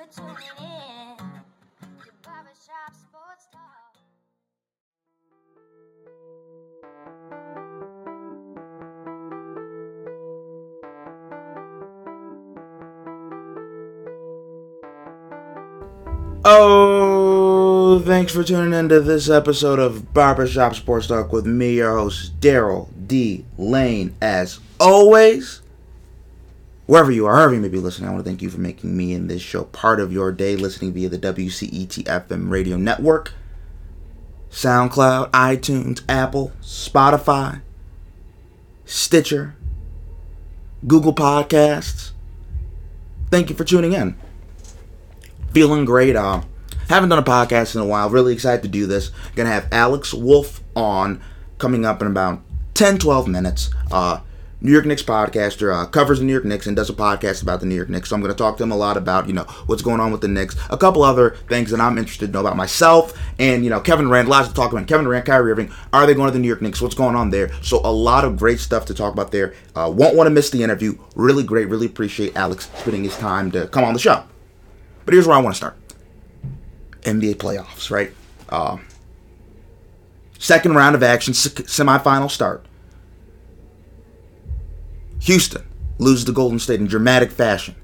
in to Barbershop Sports Talk. Oh, thanks for tuning into this episode of Barbershop Sports Talk with me, your host, Daryl D. Lane. As always, wherever you are, wherever you may be listening, I want to thank you for making me and this show part of your day, listening via the WCET FM radio network, SoundCloud, iTunes, Apple, Spotify, Stitcher, Google Podcasts. Thank you for tuning in. Feeling great. Uh, haven't done a podcast in a while. Really excited to do this. Gonna have Alex Wolf on coming up in about 10, 12 minutes. Uh, New York Knicks podcaster, uh, covers the New York Knicks and does a podcast about the New York Knicks. So I'm going to talk to him a lot about, you know, what's going on with the Knicks, a couple other things that I'm interested to know about myself, and, you know, Kevin Durant, lots to talk about. Kevin Durant, Kyrie Irving, are they going to the New York Knicks? What's going on there? So a lot of great stuff to talk about there. Uh, won't want to miss the interview. Really great. Really appreciate Alex spending his time to come on the show. But here's where I want to start. NBA playoffs, right? Uh, second round of action, se- semifinal start. Houston loses to Golden State in dramatic fashion.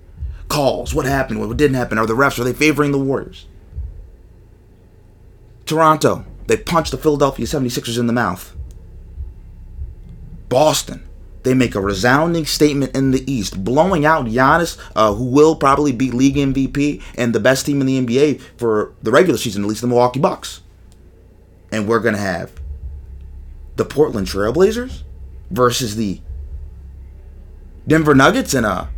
Calls, what happened, what didn't happen, are the refs, are they favoring the Warriors? Toronto, they punched the Philadelphia 76ers in the mouth. Boston, they make a resounding statement in the East, blowing out Giannis, uh, who will probably be league MVP and the best team in the NBA for the regular season, at least the Milwaukee Bucks. And we're going to have the Portland Trailblazers versus the Denver Nuggets in a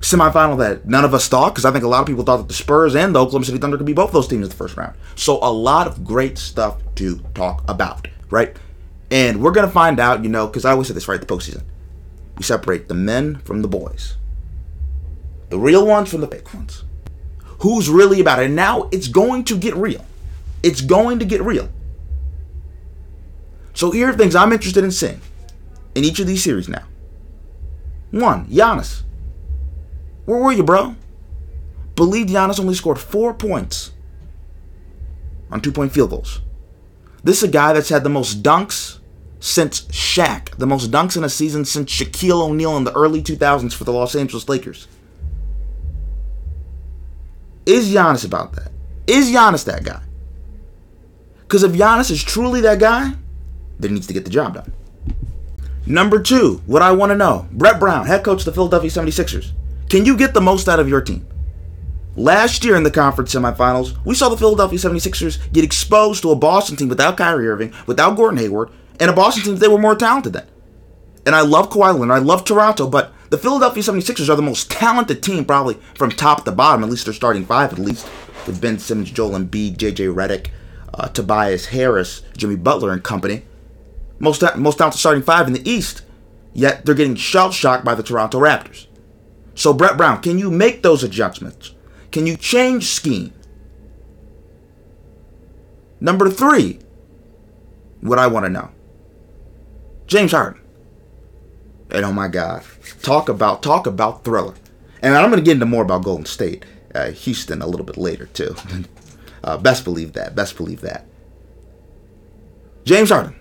semifinal that none of us thought, because I think a lot of people thought that the Spurs and the Oklahoma City Thunder could be both those teams in the first round. So a lot of great stuff to talk about, right? And we're gonna find out, you know, because I always say this, right? The postseason, We separate the men from the boys, the real ones from the fake ones. Who's really about it? And now it's going to get real. It's going to get real. So here are things I'm interested in seeing in each of these series now. One, Giannis. Where were you, bro? Believe Giannis only scored four points on two point field goals. This is a guy that's had the most dunks since Shaq, the most dunks in a season since Shaquille O'Neal in the early 2000s for the Los Angeles Lakers. Is Giannis about that? Is Giannis that guy? Because if Giannis is truly that guy, then he needs to get the job done. Number two, what I want to know Brett Brown, head coach of the Philadelphia 76ers. Can you get the most out of your team? Last year in the conference semifinals, we saw the Philadelphia 76ers get exposed to a Boston team without Kyrie Irving, without Gordon Hayward, and a Boston team that they were more talented than. And I love Kawhi Leonard, I love Toronto, but the Philadelphia 76ers are the most talented team probably from top to bottom, at least they're starting five at least, with Ben Simmons, Joel Embiid, JJ Redick, uh, Tobias Harris, Jimmy Butler, and company. Most, most talented starting five in the East, yet they're getting shell shocked by the Toronto Raptors. So, Brett Brown, can you make those adjustments? Can you change scheme? Number three, what I want to know James Harden. And oh my God, talk about talk about thriller. And I'm going to get into more about Golden State, uh, Houston a little bit later too. uh, best believe that. Best believe that. James Harden.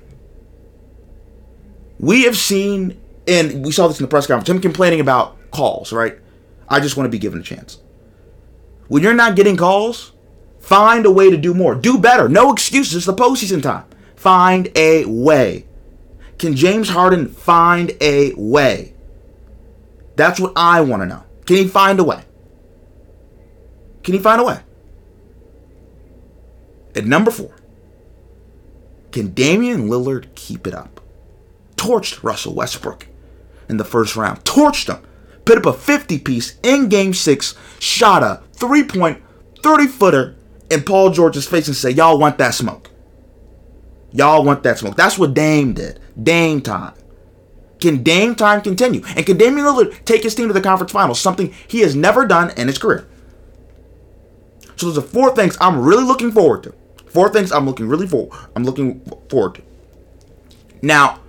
We have seen, and we saw this in the press conference, him complaining about calls. Right? I just want to be given a chance. When you're not getting calls, find a way to do more. Do better. No excuses. It's the postseason time. Find a way. Can James Harden find a way? That's what I want to know. Can he find a way? Can he find a way? At number four, can Damian Lillard keep it up? Torched Russell Westbrook in the first round. Torched him. Put up a 50 piece in game six, shot a three point 30 footer in Paul George's face and say, Y'all want that smoke. Y'all want that smoke. That's what Dame did. Dame time. Can Dame time continue? And can Damian Lillard take his team to the conference finals? Something he has never done in his career. So those are four things I'm really looking forward to. Four things I'm looking really for. I'm looking forward to. Now,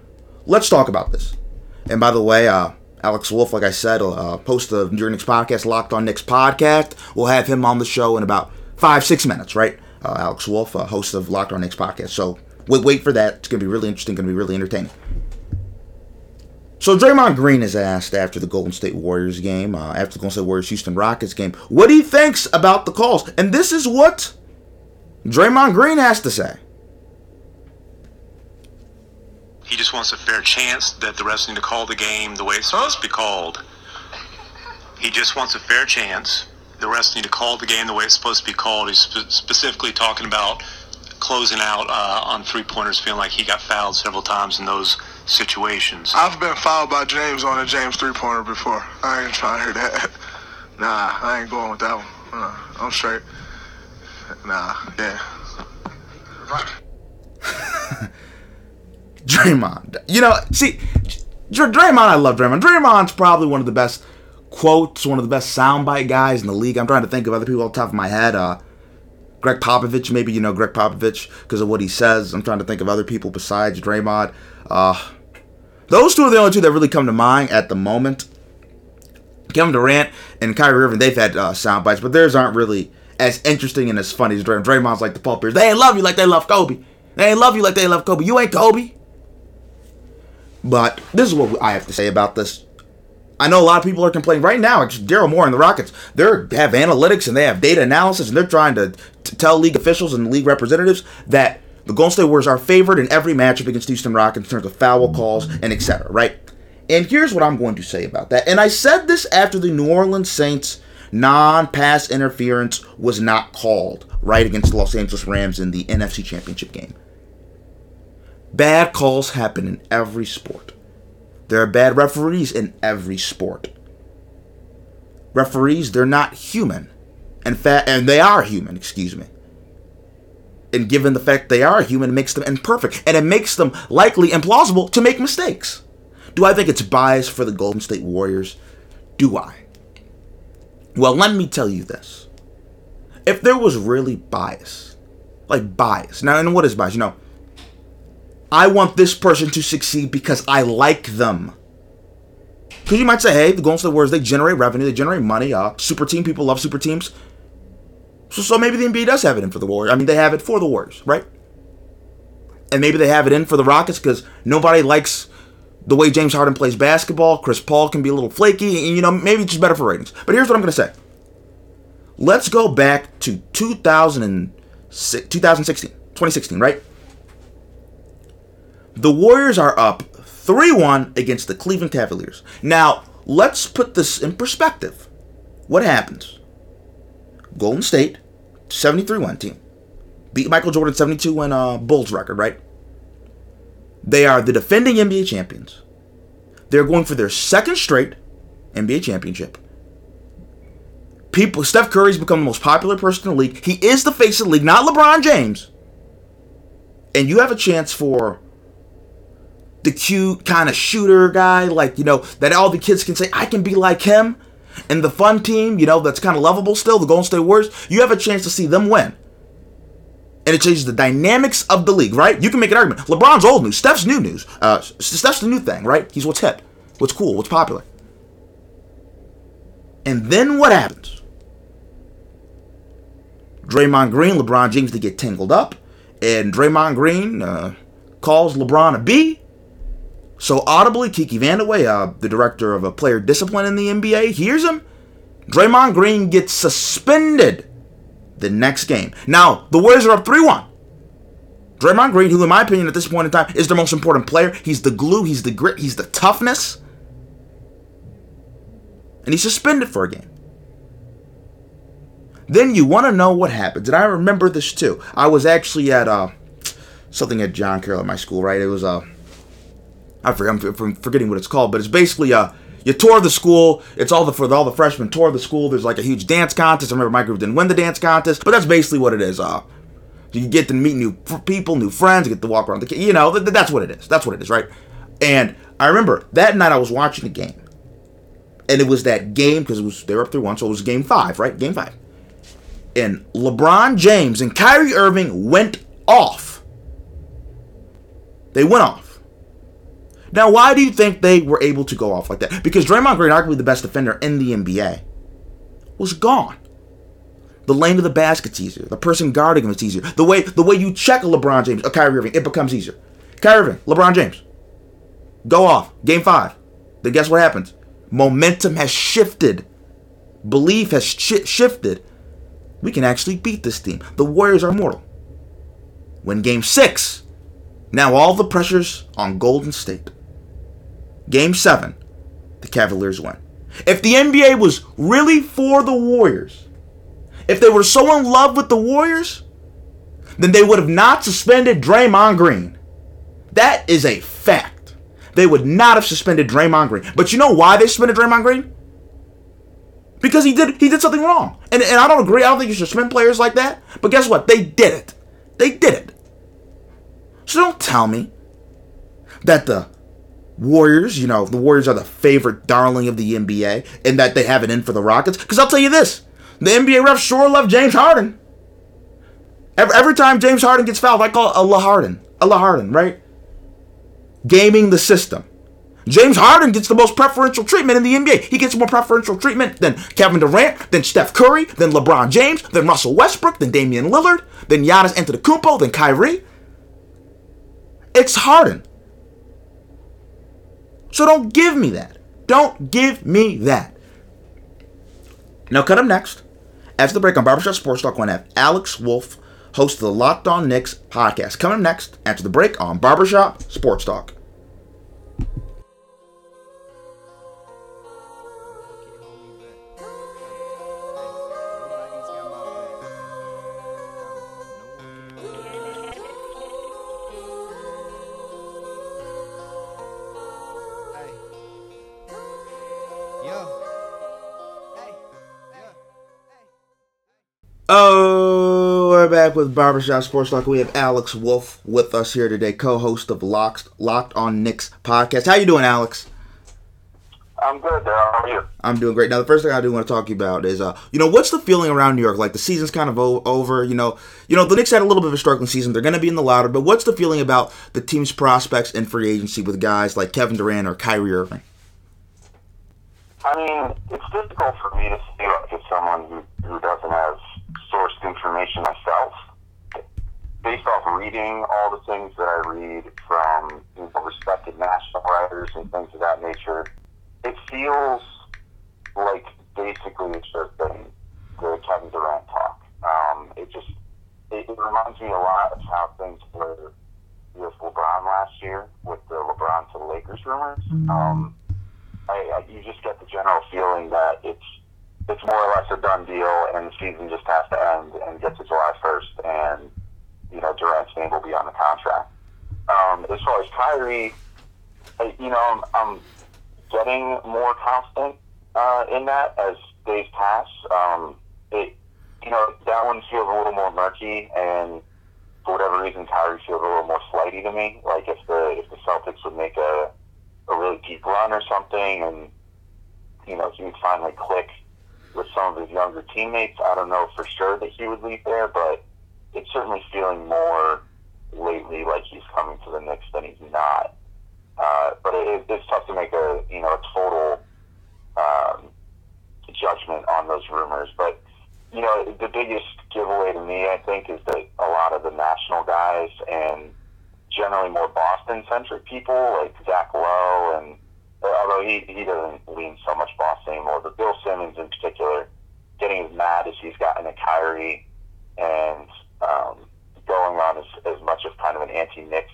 let's talk about this. And by the way, uh, Alex Wolf, like I said, uh, host of Your Knicks podcast, Locked On Knicks podcast. We'll have him on the show in about five, six minutes, right? Uh, Alex Wolf, uh, host of Locked On Knicks podcast. So wait, wait for that. It's going to be really interesting, going to be really entertaining. So Draymond Green is asked after the Golden State Warriors game, uh, after the Golden State Warriors Houston Rockets game, what he thinks about the calls. And this is what Draymond Green has to say. He just wants a fair chance that the refs need to call the game the way it's supposed to be called. He just wants a fair chance. The refs need to call the game the way it's supposed to be called. He's spe- specifically talking about closing out uh, on three pointers, feeling like he got fouled several times in those situations. I've been fouled by James on a James three pointer before. I ain't trying to hear that. Nah, I ain't going with that one. Uh, I'm straight. Nah, yeah. Draymond. You know, see, Dr- Draymond, I love Draymond. Draymond's probably one of the best quotes, one of the best soundbite guys in the league. I'm trying to think of other people off the top of my head. Uh, Gregg Popovich, maybe you know Gregg Popovich because of what he says. I'm trying to think of other people besides Draymond. Uh, those two are the only two that really come to mind at the moment. Kevin Durant and Kyrie Irving, they've had uh, sound bites, but theirs aren't really as interesting and as funny as Draymond. Draymond's like the Paul Pierce. They ain't love you like they love Kobe. They ain't love you like they love Kobe. You ain't Kobe. But this is what I have to say about this. I know a lot of people are complaining right now. It's Daryl Morey and the Rockets. They have analytics and they have data analysis, and they're trying to, to tell league officials and league representatives that the Golden State Warriors are favored in every matchup against Houston Rockets in terms of foul calls and etc. Right? And here's what I'm going to say about that. And I said this after the New Orleans Saints non-pass interference was not called right against the Los Angeles Rams in the NFC Championship game. Bad calls happen in every sport. There are bad referees in every sport. Referees, they're not human. In fact, and they are human, excuse me. And given the fact they are human, it makes them imperfect. And it makes them likely implausible to make mistakes. Do I think it's bias for the Golden State Warriors? Do I? Well, let me tell you this. If there was really bias, like bias, now, and what is bias? You know, I want this person to succeed because I like them. Because you might say, hey, the Golden State Warriors, they generate revenue, they generate money. Uh, super team, people love super teams. So, so maybe the NBA does have it in for the Warriors. I mean, they have it for the Warriors, right? And maybe they have it in for the Rockets because nobody likes the way James Harden plays basketball. Chris Paul can be a little flaky, and you know, maybe it's just better for ratings. But here's what I'm going to say. Let's go back to 2006, 2016, 2016, right? The Warriors are up 3 1 against the Cleveland Cavaliers. Now, let's put this in perspective. What happens? Golden State, 73 1 team. Beat Michael Jordan 72 win uh, Bulls record, right? They are the defending NBA champions. They're going for their second straight NBA championship. People, Steph Curry's become the most popular person in the league. He is the face of the league, not LeBron James. And you have a chance for the cute kind of shooter guy, like, you know, that all the kids can say, I can be like him. And the fun team, you know, that's kind of lovable still, the Golden State Warriors, you have a chance to see them win. And it changes the dynamics of the league, right? You can make an argument. LeBron's old news. Steph's new news. Uh, Steph's the new thing, right? He's what's hip, what's cool, what's popular. And then what happens? Draymond Green, LeBron James, they get tangled up. And Draymond Green uh, calls LeBron a B. So audibly, Kiki Vandeweghe, uh, the director of a player discipline in the NBA, hears him. Draymond Green gets suspended the next game. Now, the Warriors are up 3 1. Draymond Green, who, in my opinion, at this point in time, is the most important player. He's the glue, he's the grit, he's the toughness. And he's suspended for a game. Then you want to know what happens. And I remember this too. I was actually at uh, something at John Carroll at my school, right? It was uh, I forget, I'm forgetting what it's called, but it's basically a you tour the school. It's all the for all the freshmen tour the school. There's like a huge dance contest. I remember my group didn't win the dance contest, but that's basically what it is. Uh, you get to meet new people, new friends, you get to walk around the you know that's what it is. That's what it is, right? And I remember that night I was watching the game, and it was that game because it was they were up three one, so it was game five, right? Game five, and LeBron James and Kyrie Irving went off. They went off. Now, why do you think they were able to go off like that? Because Draymond Green, arguably the best defender in the NBA, was gone. The lane of the basket's easier. The person guarding him is easier. The way the way you check LeBron James, a Kyrie Irving, it becomes easier. Kyrie Irving, LeBron James, go off. Game five. Then guess what happens? Momentum has shifted. Belief has shi shifted. We can actually beat this team. The Warriors are mortal. When game six, now all the pressure's on Golden State. Game seven, the Cavaliers win. If the NBA was really for the Warriors, if they were so in love with the Warriors, then they would have not suspended Draymond Green. That is a fact. They would not have suspended Draymond Green. But you know why they suspended Draymond Green? Because he did he did something wrong. And, and I don't agree. I don't think you should suspend players like that. But guess what? They did it. They did it. So don't tell me that the Warriors, you know, the Warriors are the favorite darling of the NBA and that they have it in for the Rockets. Because I'll tell you this the NBA refs sure love James Harden. Every, every time James Harden gets fouled, I call it a La Harden. A La Harden, right? Gaming the system. James Harden gets the most preferential treatment in the NBA. He gets more preferential treatment than Kevin Durant, than Steph Curry, than LeBron James, than Russell Westbrook, than Damian Lillard, than Giannis Antetokounmpo, than Kyrie. It's Harden. So don't give me that. Don't give me that. Now, cut up next. After the break on Barbershop Sports Talk, we're going to have Alex Wolf, host of the Locked On Knicks podcast. Coming up next after the break on Barbershop Sports Talk. Oh, we're back with Barbershop Sports Talk. We have Alex Wolf with us here today, co-host of Locked, Locked on Knicks podcast. How you doing, Alex? I'm good, Daryl. How are you? I'm doing great. Now, the first thing I do want to talk to you about is, uh, you know, what's the feeling around New York? Like the season's kind of o- over. You know, you know, the Knicks had a little bit of a struggling season. They're going to be in the louder, but what's the feeling about the team's prospects in free agency with guys like Kevin Durant or Kyrie Irving? I mean, it's difficult for me to like as someone who, who doesn't have sourced information myself. Based off reading all the things that I read from you know, respected national writers and things of that nature, it feels like basically it's just been the Kevin Durant talk. Um, it just it, it reminds me a lot of how things were with LeBron last year with the LeBron to the Lakers rumors. Um, I, I, you just get the general feeling that it's it's more or less a done deal, and the season just has to end and get to July first, and you know Durant's name will be on the contract. Um, as far as Kyrie, you know, I'm, I'm getting more confident uh, in that as days pass. Um, it, you know, that one feels a little more murky, and for whatever reason, Kyrie feels a little more flighty to me. Like if the if the Celtics would make a a really deep run or something, and you know he would finally click with some of his younger teammates. I don't know for sure that he would leave there, but it's certainly feeling more lately like he's coming to the Knicks than he's not. Uh, but it, it's tough to make a you know a total um, judgment on those rumors. But you know the biggest giveaway to me, I think, is that a lot of the national guys and generally more Boston centric people like Zach Lowe and although he he doesn't lean so much Boston anymore, but Bill Simmons in particular, getting as mad as he's gotten at Kyrie and um, going on as, as much of kind of an anti-Knicks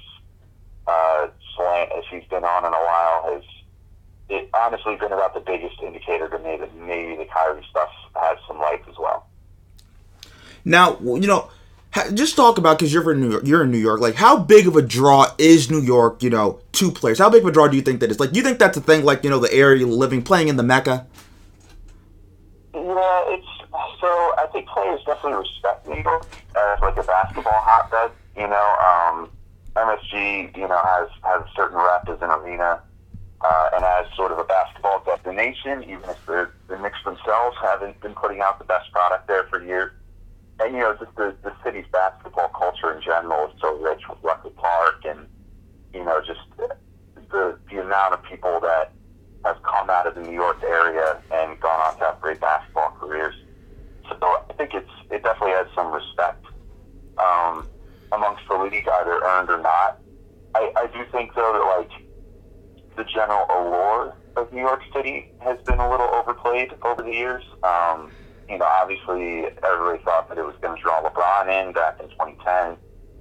uh, slant as he's been on in a while has it honestly been about the biggest indicator to me that maybe the Kyrie stuff has some life as well. Now, you know, just talk about because you're in New York. You're in New York. Like, how big of a draw is New York? You know, two players. How big of a draw do you think that is? Like, you think that's a thing? Like, you know, the area you're living, playing in the Mecca. Yeah, it's so. I think players definitely respect New York as like a basketball hotbed. You know, um, MSG, you know, has has a certain rep as an arena uh, and as sort of a basketball destination, even if the the Knicks themselves haven't been putting out the best product there for years. And you know, just the the city's basketball culture in general is so rich with Rucker Park and you know just the the amount of people that have come out of the New York area and gone on to have great basketball careers. So I think it's it definitely has some respect um, amongst the league, either earned or not. I, I do think though that like the general allure of New York City has been a little overplayed over the years. Um, you know, obviously everybody thought that it was going to draw LeBron in back in 2010,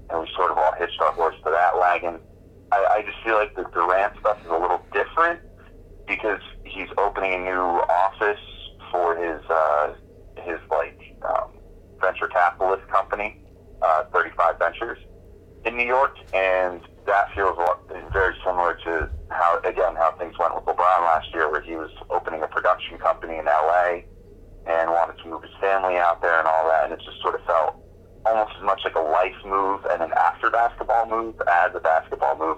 and we sort of all hitched our horse to that wagon. I, I just feel like the Durant stuff is a little different because he's opening a new office for his uh, his like um, venture capitalist company, uh, 35 Ventures, in New York, and that feels very similar to how again how things went with LeBron last year, where he was opening a production company in LA and wanted to move his family out there and all that, and it just sort of felt almost as much like a life move and an after basketball move as a basketball move.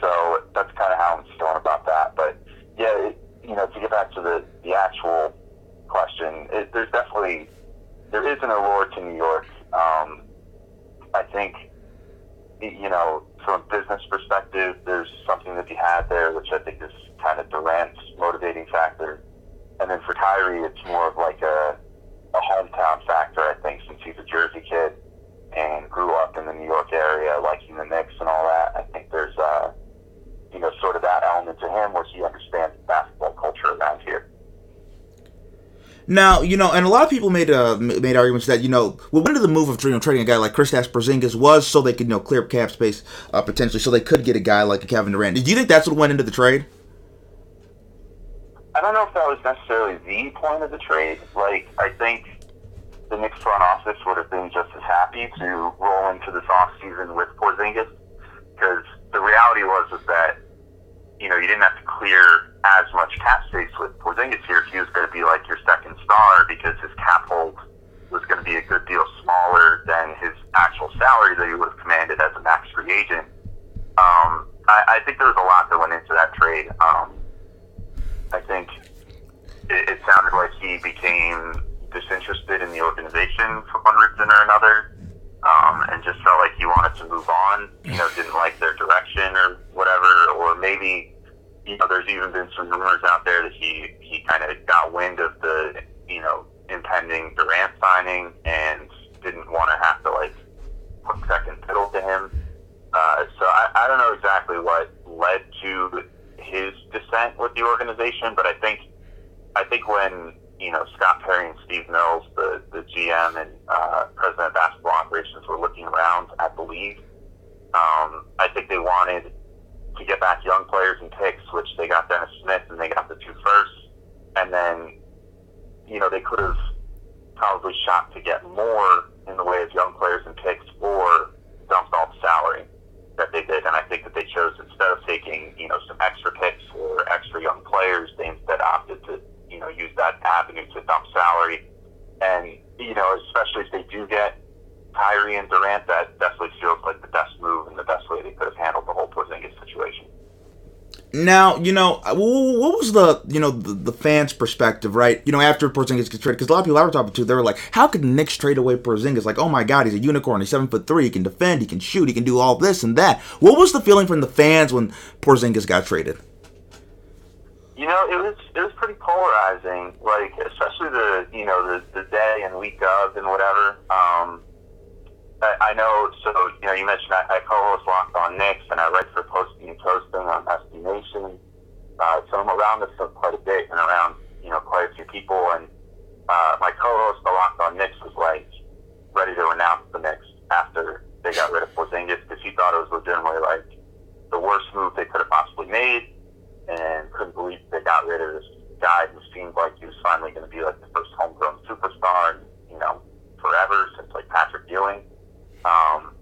So that's kind of how I'm feeling about that. But yeah, it, you know, to get back to the the actual question, it, there's definitely there is an allure to New York. Um, I think you know, from a business perspective, there's something to be had there, which I think is kind of Durant's motivating factor. And then for Kyrie, it's more of like a, a hometown factor, I think, since he's a Jersey kid and grew up in the New York area, liking the Knicks and all that. I think there's, uh, you know, sort of that element to him where he understands basketball culture around here. Now, you know, and a lot of people made uh, made arguments that you know, well, one of the move of you know, trading a guy like Kristaps Porzingis was so they could you know clear cap space uh, potentially, so they could get a guy like Kevin Durant. Do you think that's what went into the trade? I don't know if that was necessarily the point of the trade. Like, I think the Knicks front office would have been just as happy to roll into this offseason with Porzingis because the reality was is that you know you didn't have to clear as much cap space with Porzingis here. He was going to be like your second star because his cap hold was going to be a good deal smaller than his actual salary that he would have commanded as a max free agent. Um, I, I think there was a lot that went into that trade. Um, I think it, it sounded like he became disinterested in the organization for one reason or another, um, and just felt like he wanted to move on. You know, didn't like their direction or whatever, or maybe you know, there's even been some rumors out there that he he kind of got wind of the you know impending Durant signing and didn't want to have to like put second fiddle to him. Uh, so I, I don't know exactly what led to his dissent with the organization, but I think I think when you know Scott Perry and Steve Mills, the the GM and uh, president of basketball operations, were looking around at the league, um, I think they wanted to get back young players and picks, which they got Dennis Smith and they got the two firsts, and then you know they could have probably shot to get more in the way of young players and picks or dumped all the salary that they did. And I think that they chose instead of taking, you know, some extra picks or extra young players, they instead opted to, you know, use that avenue to dump salary. And, you know, especially if they do get Kyrie and Durant, that definitely feels like the best move and the best way they could have handled the whole Porzingis situation. Now, you know, what was the, you know, the, the fans' perspective, right? You know, after Porzingis gets traded, because a lot of people I were talking to, they were like, how could Knicks trade away Porzingis? Like, oh my God, he's a unicorn. He's seven foot three. He can defend. He can shoot. He can do all this and that. What was the feeling from the fans when Porzingis got traded? You know, it was it was pretty polarizing. Like, especially the you know the the day and week of and whatever. Um, I, I know. So you know, you mentioned I, I co-host Locked On Knicks, and I write for Posting and Toasting on SB Nation. Uh, so I'm around this stuff quite a bit, and around you know quite a few people. And uh, my co-host, the Locked On Knicks, was like ready to announce the Knicks after they got rid of Porzingis because he thought it was legitimately like the worst move they could have possibly made, and couldn't believe they got rid of this guy who seemed like he was finally going to be like the first homegrown superstar, you know, forever since like Patrick Ewing. Um,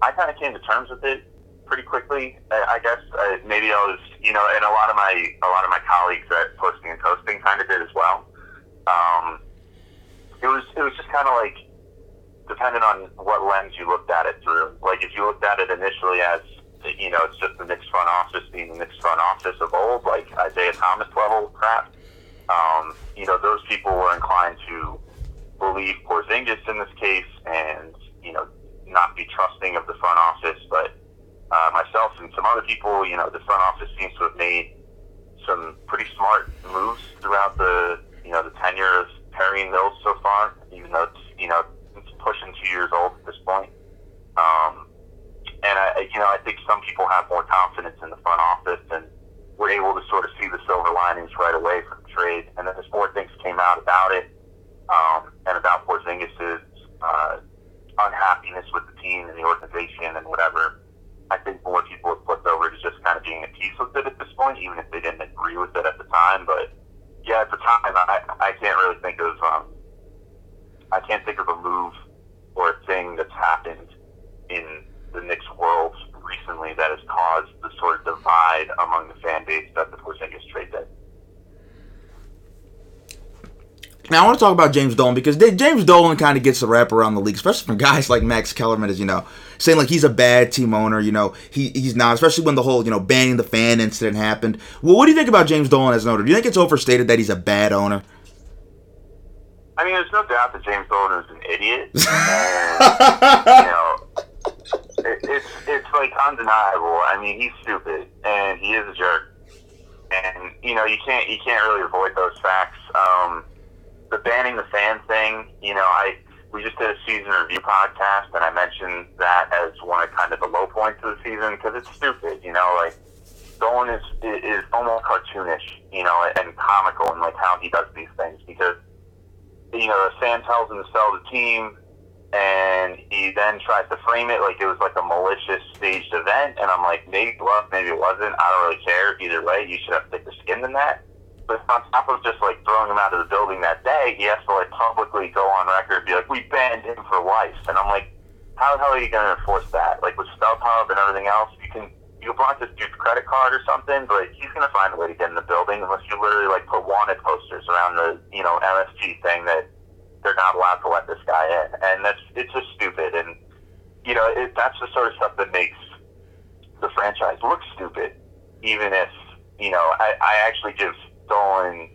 I kind of came to terms with it pretty quickly. I, I guess maybe I was, you know, and a lot of my a lot of my colleagues at Posting and Toasting kind of did as well. Um, it was it was just kind of like depending on what lens you looked at it through. Like if you looked at it initially as you know, it's just the Knicks front office being the Knicks front office of old, like Isiah Thomas level crap. Um, you know, those people were inclined to believe Porzingis in this case, and you know, not be trusting of the front office. But uh, myself and some other people, you know, the front office seems to have made some pretty smart moves throughout the you know the tenure of Perry Mills so far. Even though it's you know it's pushing two years old at this point. Um, and I, you know, I think some people have more confidence in the front office and were able to sort of see the silver linings right away from the trade. And then as more things came out about it, um, and about Porzingis' uh, unhappiness with the team and the organization and whatever, I think more people have flipped over to just kind of being at peace with it at this point, even if they didn't agree with it at the time. But yeah, at the time, I, I can't really think of um, I can't think of a move or a thing that's happened in the Knicks world recently that has caused the sort of divide among the fan base that the Porzingis trade did. I want to talk about James Dolan because they, James Dolan kind of gets the rap around the league, especially from guys like Max Kellerman, as you know, saying like he's a bad team owner. You know, he he's not, especially when the whole you know banning the fan incident happened. Well, what do you think about James Dolan as an owner? Do you think it's overstated that he's a bad owner? I mean, there's no doubt that James Dolan is an idiot. And, you know, it, it's it's like undeniable. I mean, he's stupid and he is a jerk, and you know you can't you can't really avoid those facts. Um, the banning the fan thing, you know, I we just did a season review podcast, and I mentioned that as one of kind of the low points of the season because it's stupid. You know, like Dolan is is almost cartoonish, you know, and comical in like how he does these things because you know Sam tells him to sell the team, and he then tries to frame it like it was like a malicious staged event, and I'm like, maybe it was, maybe it wasn't. I don't really care either way. You should have thicker skin than that. But on top of just like throwing him out of the building that day, he has to like publicly go on record and be like, "We banned him for life." And I'm like, how the hell are you going to enforce that? Like with StubHub and everything else, you can you can block this dude's credit card or something, but he's going to find a way to get in the building unless you literally like put wanted posters around the you know MSG thing that they're not allowed to let this guy in, and that's it's just stupid. And you know it, that's the sort of stuff that makes the franchise look stupid, even if you know I, I actually give Dolan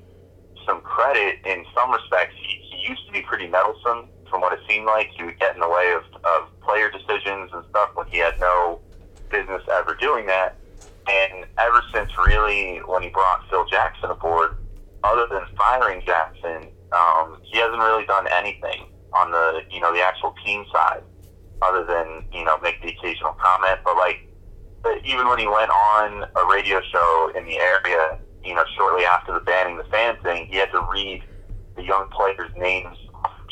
some credit in some respects. He, he used to be pretty meddlesome, from what it seemed like. He would get in the way of, of player decisions and stuff when he had no business ever doing that. And ever since really when he brought Phil Jackson aboard, other than firing Jackson, um, he hasn't really done anything on the you know the actual team side, other than you know make the occasional comment. But like even when he went on a radio show in the area you know, shortly after the banning the fan thing, he had to read the young players' names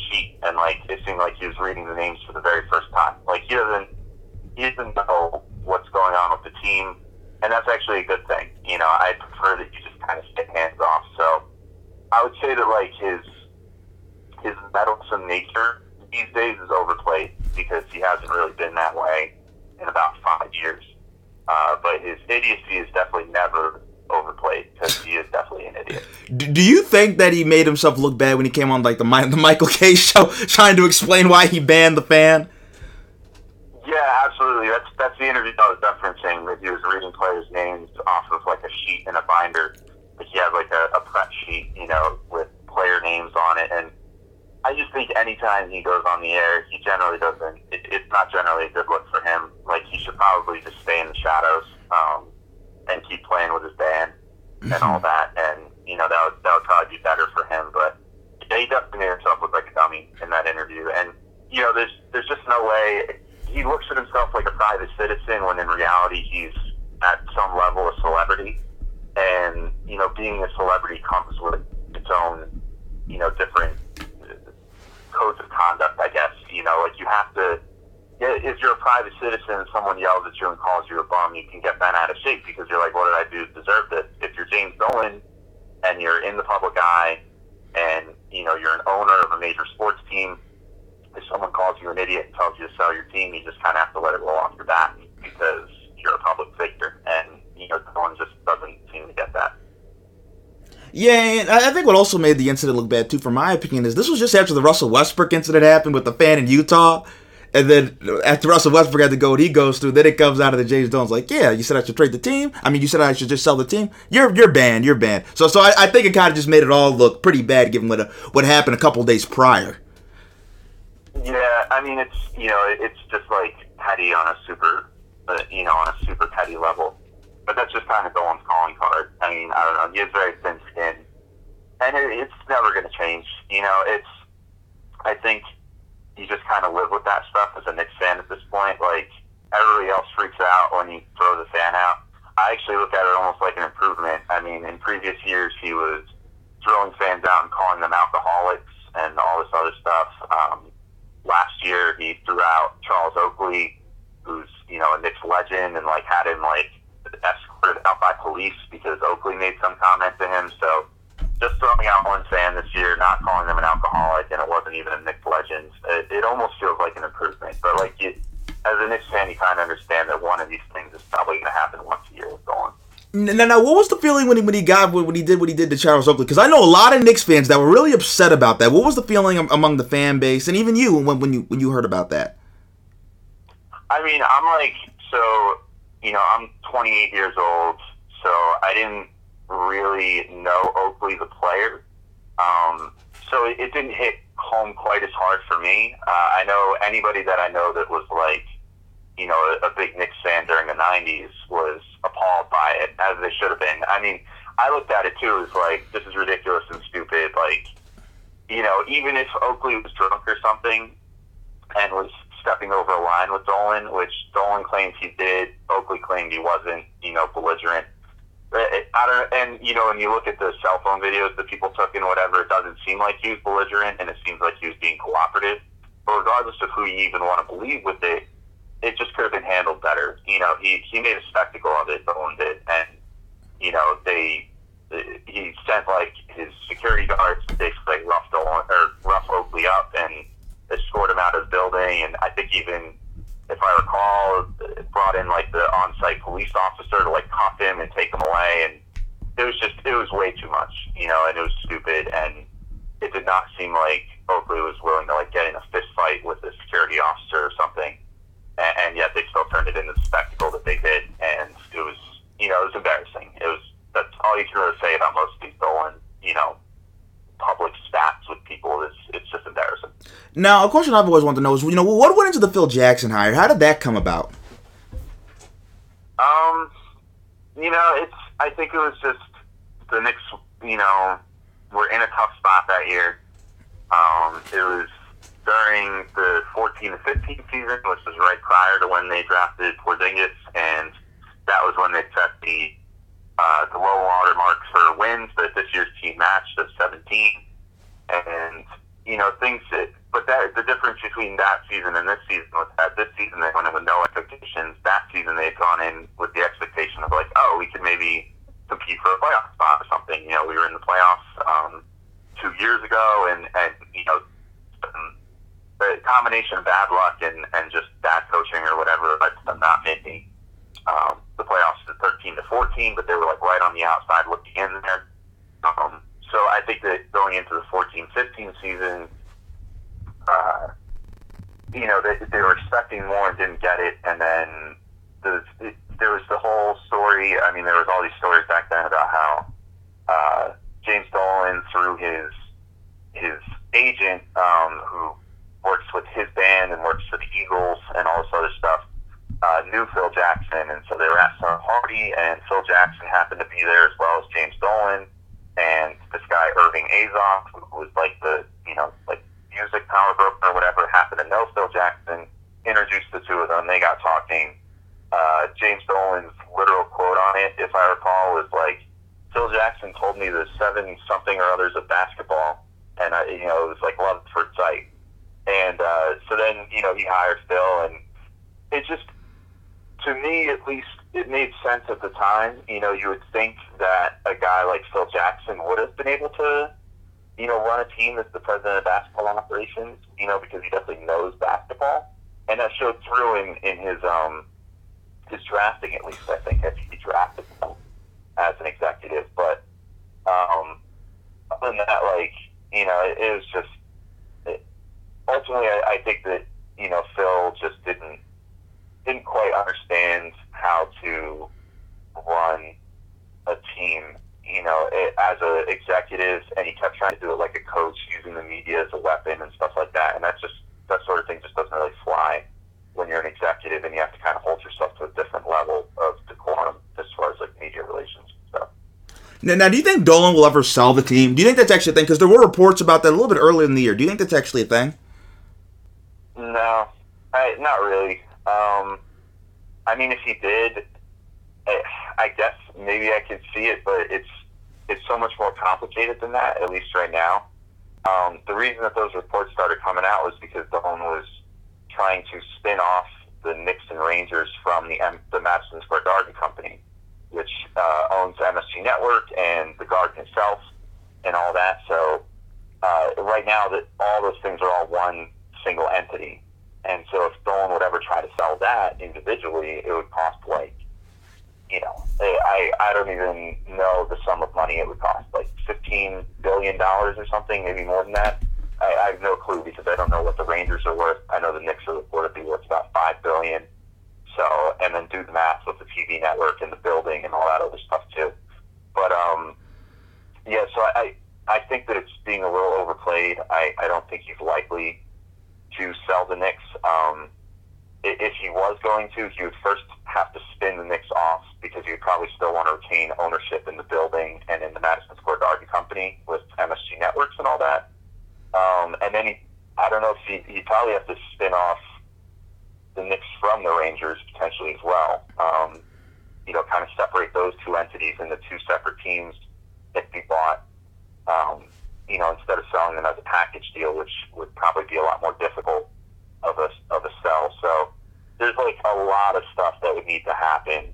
sheet, and like it seemed like he was reading the names for the very first time. Like he doesn't, he doesn't know what's going on with the team, and that's actually a good thing. You know, I prefer that you just kind of stay hands off. So I would say that like his his meddlesome nature these days is overplayed because he hasn't really been that way in about five years. Uh, but his idiocy is definitely never overplayed because he is definitely an idiot. Do you think that he made himself look bad when he came on like the the Michael Kay show, trying to explain why he banned the fan? Yeah, absolutely. That's that's the interview I was referencing. That he was reading players' names off of like a sheet in a binder. But he had like a, a prep sheet, you know, with player names on it, and I just think anytime he goes on the air, he generally doesn't. It, it's not generally a good look for him. Like he should probably just stay in the shadows. Um, and keep playing with his band and all Mm-hmm. that. And you know that would that would probably be better for him. But yeah, he definitely made himself look like a dummy in that interview. And you know, there's there's just no way he looks at himself like a private citizen when in reality he's at some level a celebrity. And you know, being a celebrity comes with its own you know different codes of conduct. I guess you know, like you have to if you're a private citizen and someone yells at you and calls you a bum, you can get bent out of shape because you're like, what did I do to deserve this? If you're James Dolan and you're in the public eye and, you know, you're an owner of a major sports team, if someone calls you an idiot and tells you to sell your team, you just kind of have to let it roll off your back because you're a public figure. And, you know, Dolan just doesn't seem to get that. Yeah, and I think what also made the incident look bad too, from my opinion, is this was just after the Russell Westbrook incident happened with the fan in Utah. And then after Russell Westbrook had to go he goes through, then it comes out of the James Dolan's like, yeah, you said I should trade the team. I mean, you said I should just sell the team. You're you're banned. You're banned. So so I, I think it kind of just made it all look pretty bad given what what happened a couple days prior. Yeah, I mean, it's, you know, it's just like Petty on a super uh, you know, on a super petty level. But that's just kind of Dolan's calling card. I mean, I don't know. He has very thin skin, and it, it's never going to change. You know, it's. I think you just kind of live with that stuff as a Knicks fan at this point. Like everybody else freaks out when you throw the fan out. I actually look at it almost like an improvement. I mean, in previous years, he was throwing fans out and calling them alcoholics and all this other stuff. Um, last year, he threw out Charles Oakley, who's you know a Knicks legend, and like had him like escorted out by police because Oakley made some comment to him. So just throwing out one fan this year, not calling them an alcoholic, and it wasn't even a Knicks legend. It, it almost feels like an improvement. But like you, as a Knicks fan, you kind of understand that one of these things is probably going to happen once a year with Dolan. Now, now, what was the feeling when he when he got when he did what he did to Charles Oakley? Because I know a lot of Knicks fans that were really upset about that. What was the feeling among the fan base and even you when when you when you heard about that? I mean, I'm like, so, you know, I'm 28 years old, so I didn't really know Oakley the player. Um, so it, didn't hit home quite as hard for me. Uh, I know anybody that I know that was like, you know, a, a big Knicks fan during the 90s was appalled by it, as they should have been. I mean, I looked at it too as like, this is ridiculous and stupid. Like, you know, even if Oakley was drunk or something and was stepping over a line with Dolan, which Dolan claims he did, Oakley claimed he wasn't, you know, belligerent. Uh, I don't, and you know, when you look at the cell phone videos that people took and whatever, it doesn't seem like he was belligerent, and it seems like he was being cooperative. But regardless of who you even want to believe with it, it just could have been handled better. You know, he he made a spectacle of it, Dolan did, and you know they uh, he sent like his security guards to basically rough Dolan or rough Oakley up and escort him out of the building, and I think even if I recall, brought in like the on-site police officer to like cuff him and take him away, and it was just it was way too much, you know, and it was stupid, and it did not seem like Oakley was willing to like get in a fist fight with a security officer or something, and, and yet they still turned it into the spectacle that they did, and it was you know it was embarrassing. It was that's all you can really say about most of these Dolan, you know, public spats with people is it's just embarrassing. Now, a question I've always wanted to know is, you know, what went into the Phil Jackson hire? How did that come about? Um, you know, it's. I think it was just the Knicks. You know, were in a tough spot that year. Um, it was during the 14 to 15 season, which was right prior to when they drafted Porzingis, and that was when they set the uh, the low water mark for wins that this year's team matched of 17. And you know, things that, but that the difference between that season and this season was that this season they went in with no expectations. That season they had gone in with the expectation of like, oh, we could maybe compete for a playoff spot or something. You know, we were in the playoffs um, two years ago, and and you know, um, the combination of bad luck and and just bad coaching or whatever led to them not making um, the playoffs to 13 to 14, but they were like right on the outside looking in there. Um, so I think that going into the 14-15 season, uh, you know, they, they were expecting more and didn't get it. And then the, it, there was the whole story. I mean, there was all these stories back then about how uh, James Dolan, through his his agent, um, who works with his band and works for the Eagles and all this other stuff, uh, knew Phil Jackson, and so they were at some party, and Phil Jackson happened to be there as well as James Dolan, and this guy Irving Azoff, who was like the you know like music power broker or whatever, happened to know Phil Jackson, introduced the two of them, they got talking. Uh, James Dolan's literal quote on it, if I recall, was like, "Phil Jackson told me the seven something or others of basketball, and I, you know, it was like love for sight." And uh, so then, you know, he hired Phil, and it just to me at least it made sense at the time. You know, you would think that a guy like Phil Jackson would have been able to, you know, run a team as the president of basketball operations, you know, because he definitely knows basketball. And that showed through in, in his um his drafting at least, I think, as he drafted as an executive. But um other than that, like, you know, it, it was just it, ultimately I, I think that, you know, Phil just didn't didn't quite understand how to run a team, you know, it, as an executive, and he kept trying to do it like a coach, using the media as a weapon and stuff like that. And that's just that sort of thing just doesn't really fly when you're an executive and you have to kind of hold yourself to a different level of decorum as far as like media relations and stuff. Now, now, do you think Dolan will ever sell the team? Do you think that's actually a thing? Because there were reports about that a little bit earlier in the year. Do you think that's actually a thing? No, I, not really. Um, I mean, if he did, I, I guess maybe I could see it, but it's it's so much more complicated than that, at least right now. Um, the reason that those reports started coming out was because Dolan was trying to spin off the and Rangers from the M- the Madison Square Garden company, which uh, owns MSG Network and the Garden itself and all that. So uh, right now, that all those things are all one single entity. And so if Dolan would ever try to sell that individually, it would cost like, you know, I, I don't even know the sum of money it would cost, like $15 billion or something, maybe more than that. I, I have no clue because I don't know what the Rangers are worth. I know the Knicks are reportedly worth about 5 billion. So, and then do the math with the TV network and the building and all that other stuff too. But, um, yeah, so I, I think that it's being a little overplayed. I, I don't think he's likely to sell the Knicks. Um, if he was going to, he would first have to spin the Knicks off because he would probably still want to retain ownership in the building and in the Madison Square Garden company with MSG Networks and all that. Um, and then he, I don't know if he, he'd probably have to spin off the Knicks from the Rangers potentially as well. Um, you know, kind of separate those two entities into two separate teams that be bought. Um, you know, instead of selling them as a package deal, which would probably be a lot more difficult of a of a sell. So there's like a lot of stuff that would need to happen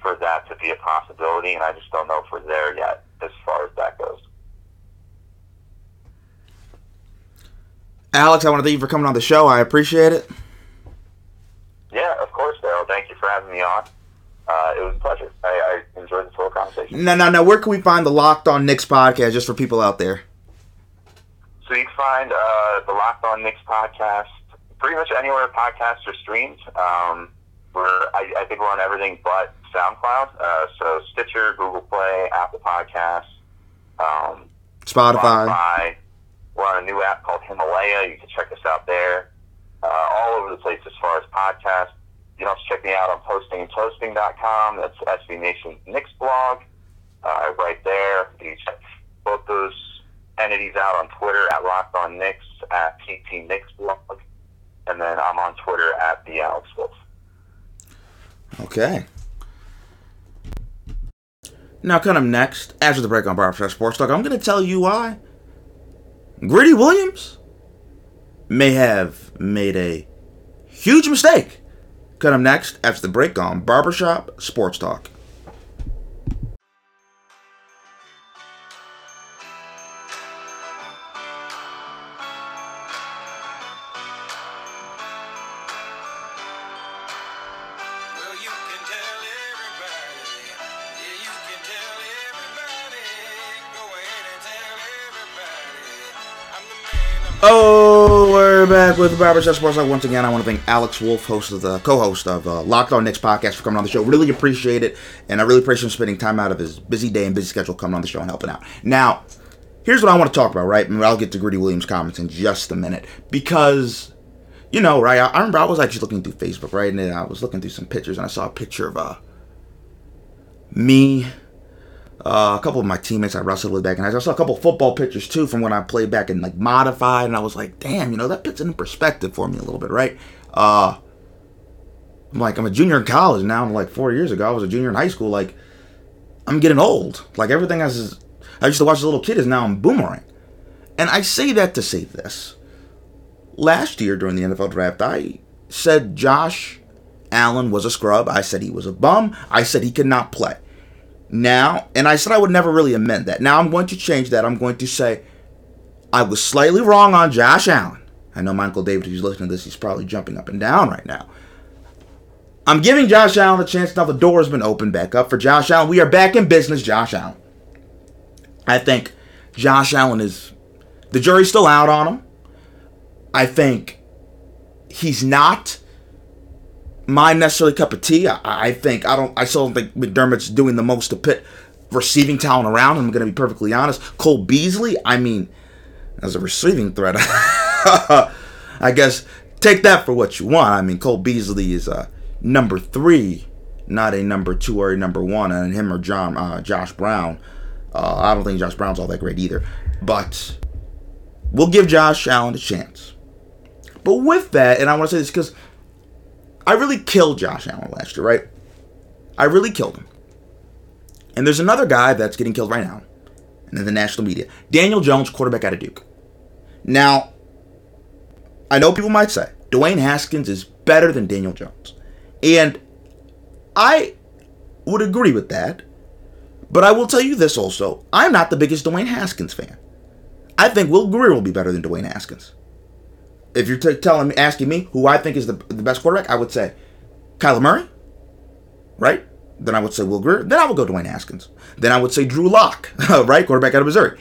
for that to be a possibility, and I just don't know if we're there yet as far as that goes. Alex, I want to thank you for coming on the show. I appreciate it. Yeah, of course, Daryl. Thank you for having me on. Uh, it was a pleasure. I, I enjoyed this whole conversation. Now, now, now, where can we find the Locked On Knicks podcast just for people out there? So you can find uh, the Locked On Knicks podcast pretty much anywhere podcasts are streamed. Um, we're, I, I think we're on everything but SoundCloud. Uh, so Stitcher, Google Play, Apple Podcasts, um, Spotify. Spotify. We're on a new app called Himalaya. You can check us out there. Uh, all over the place as far as podcasts. You can also check me out on postingandtoasting.com. That's SB Nation's Knicks blog. Uh, I write there. You can check both those entities out on Twitter at Locked On Knicks, at PT Knicks blog. And then I'm on Twitter at the Alex Wolf. Okay. Now, kind of next, after the break on Barbershop Sports Talk, I'm going to tell you why Greedy Williams may have made a huge mistake. Cut him next after the break on Barbershop Sports Talk. Well, we're back with Barbershop Sports Talk once again. I want to thank Alex Wolf, host of the co-host of uh, Locked On Knicks podcast, for coming on the show. Really appreciate it, and I really appreciate him spending time out of his busy day and busy schedule coming on the show and helping out. Now, here's what I want to talk about, right? And I'll get to Greedy Williams' comments in just a minute because, you know, right? I, I remember I was actually looking through Facebook, right, and I was looking through some pictures, and I saw a picture of uh, me. Uh, a couple of my teammates I wrestled with back, and I saw a couple football pictures too from when I played back in like modified, and I was like, damn, you know, that puts it in perspective for me a little bit, right? Uh, I'm like, I'm a junior in college now. I'm Like four years ago, I was a junior in high school. Like, I'm getting old. Like everything I was, I used to watch as a little kid is now I'm boomerang, and I say that to say this. Last year during the NFL draft, I said Josh Allen was a scrub. I said he was a bum. I said he could not play. Now, and I said I would never really amend that. Now I'm going to change that. I'm going to say I was slightly wrong on Josh Allen. I know my Uncle David, who's listening to this, he's probably jumping up and down right now. I'm giving Josh Allen a chance now. The door has been opened back up for Josh Allen. We are back in business, Josh Allen. I think Josh Allen is. The jury's still out on him. I think he's not my necessarily cup of tea. I, I think I don't. I still don't think McDermott's doing the most to put receiving talent around. I'm going to be perfectly honest. Cole Beasley. I mean, as a receiving threat, I guess take that for what you want. I mean, Cole Beasley is uh, number three, not a number two or a number one, and him or John uh, Josh Brown. Uh, I don't think Josh Brown's all that great either, but we'll give Josh Allen a chance. But with that, and I want to say this because I really killed Josh Allen last year, right? I really killed him. And there's another guy that's getting killed right now and in the national media Daniel Jones, quarterback out of Duke. Now, I know people might say Dwayne Haskins is better than Daniel Jones. And I would agree with that. But I will tell you this also I'm not the biggest Dwayne Haskins fan. I think Will Grier will be better than Dwayne Haskins. If you're t- telling me, asking me who I think is the, the best quarterback, I would say Kyler Murray, right? Then I would say Will Grier. Then I would go Dwayne Haskins. Then I would say Drew Lock, right? Quarterback out of Missouri.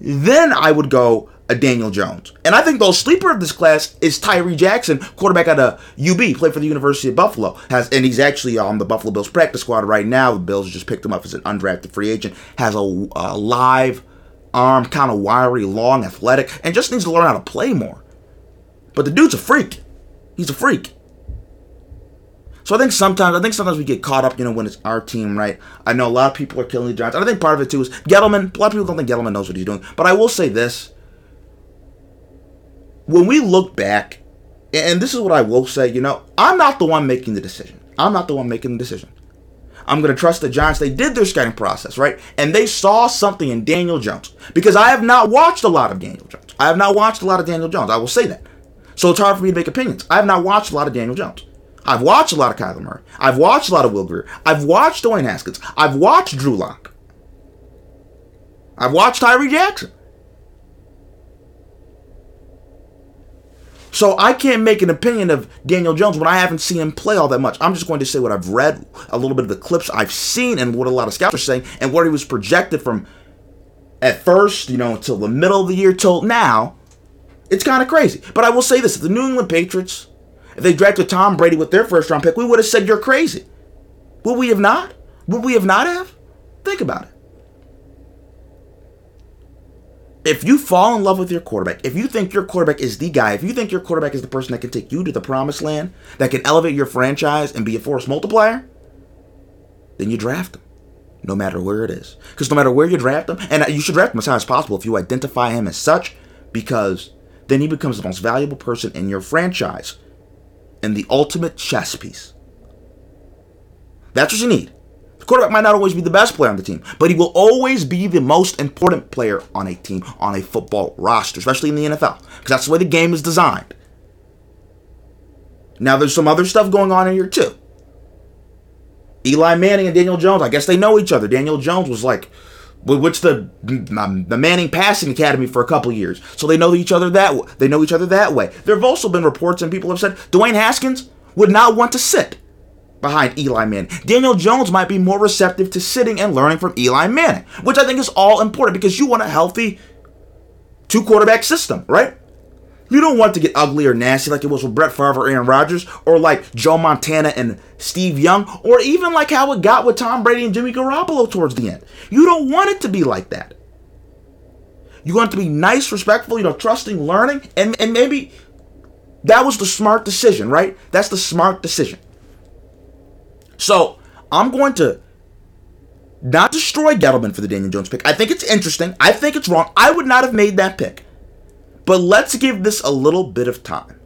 Then I would go a Daniel Jones. And I think the sleeper of this class is Tyree Jackson, quarterback out of UB, played for the University of Buffalo. Has and he's actually on the Buffalo Bills practice squad right now. The Bills just picked him up as an undrafted free agent. Has a, a live um, arm, kind of wiry, long, athletic, and just needs to learn how to play more. But the dude's a freak. He's a freak. So I think sometimes I think sometimes we get caught up, you know, when it's our team, right? I know a lot of people are killing the Giants. I think part of it too is Gettleman. A lot of people don't think Gettleman knows what he's doing. But I will say this. When we look back, and this is what I will say, you know, I'm not the one making the decision. I'm not the one making the decision. I'm going to trust the Giants. They did their scouting process, right? And they saw something in Daniel Jones. Because I have not watched a lot of Daniel Jones. I have not watched a lot of Daniel Jones. I will say that. So it's hard for me to make opinions. I have not watched a lot of Daniel Jones. I've watched a lot of Kyler Murray. I've watched a lot of Will Grier. I've watched Dwayne Haskins. I've watched Drew Lock. I've watched Tyree Jackson. So I can't make an opinion of Daniel Jones when I haven't seen him play all that much. I'm just going to say what I've read, a little bit of the clips I've seen, and what a lot of scouts are saying, and where he was projected from at first, you know, until the middle of the year till now. It's kind of crazy. But I will say this: if the New England Patriots, if they drafted Tom Brady with their first round pick, we would have said you're crazy. Would we have not? Would we have not have? Think about it. If you fall in love with your quarterback, if you think your quarterback is the guy, if you think your quarterback is the person that can take you to the promised land, that can elevate your franchise and be a force multiplier, then you draft him, no matter where it is. Because no matter where you draft him, and you should draft him as high as possible if you identify him as such, because then he becomes the most valuable person in your franchise and the ultimate chess piece. That's what you need. The quarterback might not always be the best player on the team, but he will always be the most important player on a team, on a football roster, especially in the NFL, because that's the way the game is designed. Now, there's some other stuff going on in here, too. Eli Manning and Daniel Jones, I guess they know each other. Daniel Jones was like, which the um, the Manning Passing Academy for a couple years, so they know each other that. They know each other that way. There have also been reports and people have said Dwayne Haskins would not want to sit behind Eli Manning. Daniel Jones might be more receptive to sitting and learning from Eli Manning, which I think is all important because you want a healthy two quarterback system, right? You don't want to get ugly or nasty like it was with Brett Favre or Aaron Rodgers, or like Joe Montana and Steve Young, or even like how it got with Tom Brady and Jimmy Garoppolo towards the end. You don't want it to be like that. You want it to be nice, respectful, you know, trusting, learning, and, and maybe that was the smart decision, right? That's the smart decision. So I'm going to not destroy Gettleman for the Daniel Jones pick. I think it's interesting. I think it's wrong. I would not have made that pick. But let's give this a little bit of time.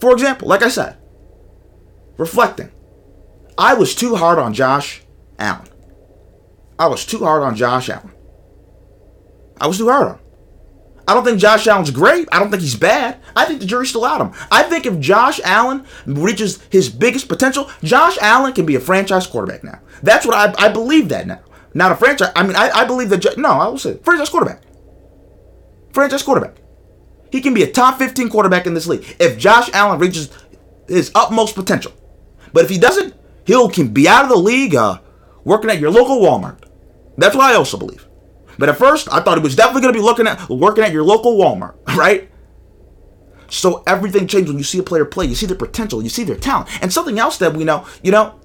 For example, like I said, reflecting, I was too hard on Josh Allen. I was too hard on Josh Allen. I was too hard on him. I don't think Josh Allen's great. I don't think he's bad. I think the jury's still out on him. I think if Josh Allen reaches his biggest potential, Josh Allen can be a franchise quarterback now. That's what I, I believe that now. Not a franchise. I mean, I, I believe that. No, I will say franchise quarterback. Franchise quarterback. He can be a top 15 quarterback in this league if Josh Allen reaches his utmost potential. But if he doesn't, he'll can be out of the league uh, working at your local Walmart. That's what I also believe. But at first, I thought he was definitely going to be looking at working at your local Walmart, right? So everything changes when you see a player play. You see their potential. You see their talent. And something else that we know, you know,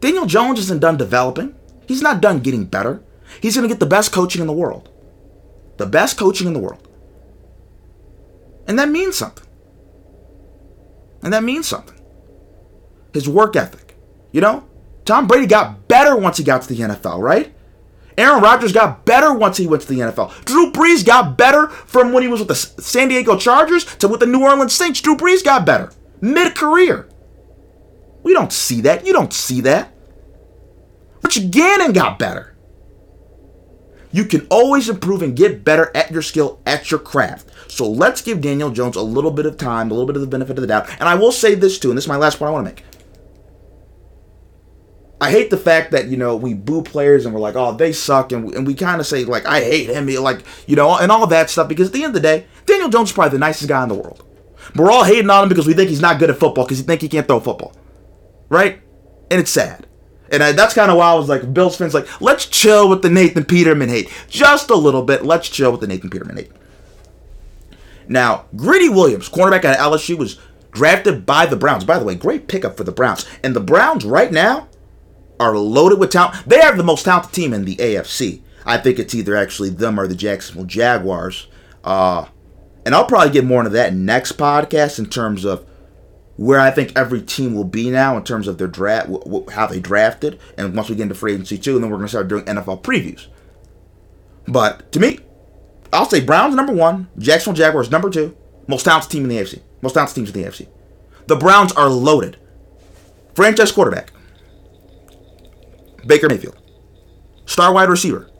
Daniel Jones isn't done developing. He's not done getting better. He's going to get the best coaching in the world. The best coaching in the world. And that means something. And that means something. His work ethic, You know, Tom Brady got better once he got to the NFL, right? Aaron Rodgers got better once he went to the NFL. Drew Brees got better from when he was with the San Diego Chargers to with the New Orleans Saints. Drew Brees got better mid career. We don't see that. You don't see that. Rich Gannon got better. You can always improve and get better at your skill, at your craft. So let's give Daniel Jones a little bit of time, a little bit of the benefit of the doubt. And I will say this too, and this is my last point I want to make. I hate the fact that, you know, we boo players and we're like, oh, they suck. And we, and we kind of say, like, I hate him, like, you know, and all that stuff. Because at the end of the day, Daniel Jones is probably the nicest guy in the world. We're all hating on him because we think he's not good at football because we think he can't throw football. Right? And it's sad. And I, that's kind of why I was like, Bills fans, like, let's chill with the Nathan Peterman hate. Just a little bit. Let's chill with the Nathan Peterman hate. Now, Greedy Williams, cornerback out of LSU, was drafted by the Browns. By the way, great pickup for the Browns. And the Browns right now are loaded with talent. They have the most talented team in the AFC. I think it's either actually them or the Jacksonville Jaguars. Uh, and I'll probably get more into that next podcast in terms of where I think every team will be now in terms of their draft, wh- wh- how they drafted, and once we get into free agency too, and then we're going to start doing NFL previews. But to me, I'll say Browns number one, Jacksonville Jaguars number two, most talented team in the AFC, most talented teams in the AFC. The Browns are loaded. Franchise quarterback, Baker Mayfield. Star wide receiver,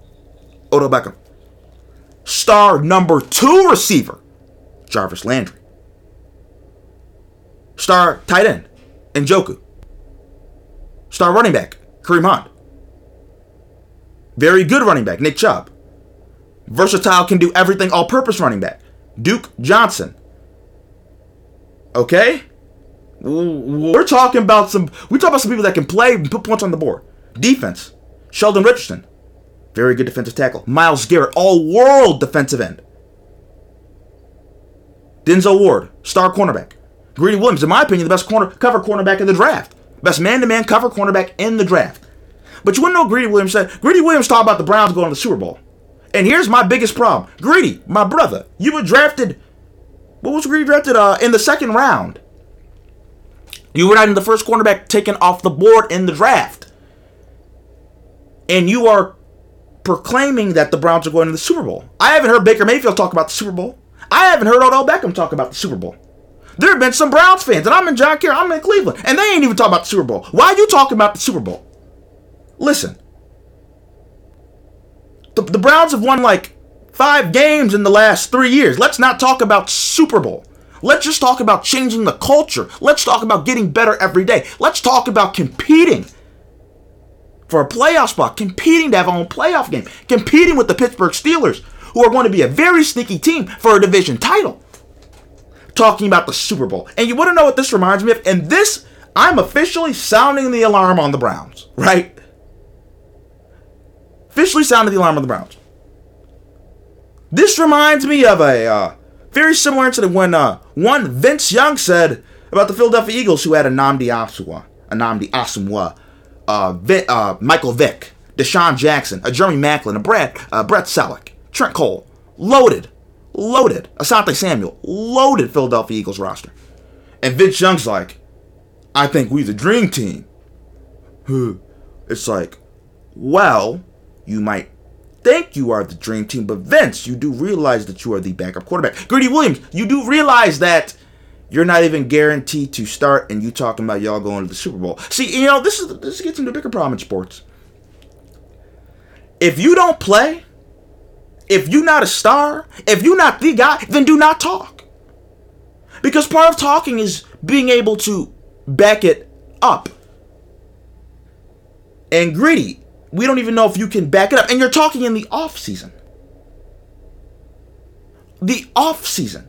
Odell Beckham. Star number two receiver, Jarvis Landry. Star tight end, Njoku. Star running back, Kareem Hunt. Very good running back, Nick Chubb. Versatile, can do everything, all purpose running back, Duke Johnson. Okay? We're talking about some. We talk about some people that can play and put points on the board. Defense, Sheldon Richardson, very good defensive tackle. Myles Garrett, all world defensive end. Denzel Ward, star cornerback. Greedy Williams, in my opinion, the best corner cover cornerback in the draft. Best man-to-man cover cornerback in the draft. But you to know Greedy Williams said? Greedy Williams talked about the Browns going to the Super Bowl. And here's my biggest problem. Greedy, my brother, you were drafted. What was Greedy drafted? Uh, in the second round. You were not in the first cornerback taken off the board in the draft. And you are proclaiming that the Browns are going to the Super Bowl. I haven't heard Baker Mayfield talk about the Super Bowl. I haven't heard Odell Beckham talk about the Super Bowl. There have been some Browns fans, and I'm in John Kerr, I'm in Cleveland, and they ain't even talking about the Super Bowl. Why are you talking about the Super Bowl? Listen, the, the Browns have won like five games in the last three years. Let's not talk about Super Bowl. Let's just talk about changing the culture. Let's talk about getting better every day. Let's talk about competing for a playoff spot, competing to have our own playoff game, competing with the Pittsburgh Steelers, who are going to be a very sneaky team for a division title. Talking about the Super Bowl. And you want to know what this reminds me of? And this, I'm officially sounding the alarm on the Browns, right? Officially sounded the alarm on the Browns. This reminds me of a uh, very similar incident when uh, one Vince Young said about the Philadelphia Eagles who had a Nnamdi Asomugha, a Nnamdi Asomugha, uh, uh, Michael Vick, DeSean Jackson, a Jeremy Maclin, a Brett, uh, Brett Celek, Trent Cole, loaded, loaded, Asante Samuel, loaded Philadelphia Eagles roster. And Vince Young's like, I think we the dream team. It's like, well, you might think you are the dream team, but Vince, you do realize that you are the backup quarterback. Greedy Williams, you do realize that you're not even guaranteed to start, and you talking about y'all going to the Super Bowl. See, you know, this is this gets into a bigger problem in sports. If you don't play, if you're not a star, if you're not the guy, then do not talk. Because part of talking is being able to back it up. And greedy, we don't even know if you can back it up. And you're talking in the off season. The off season.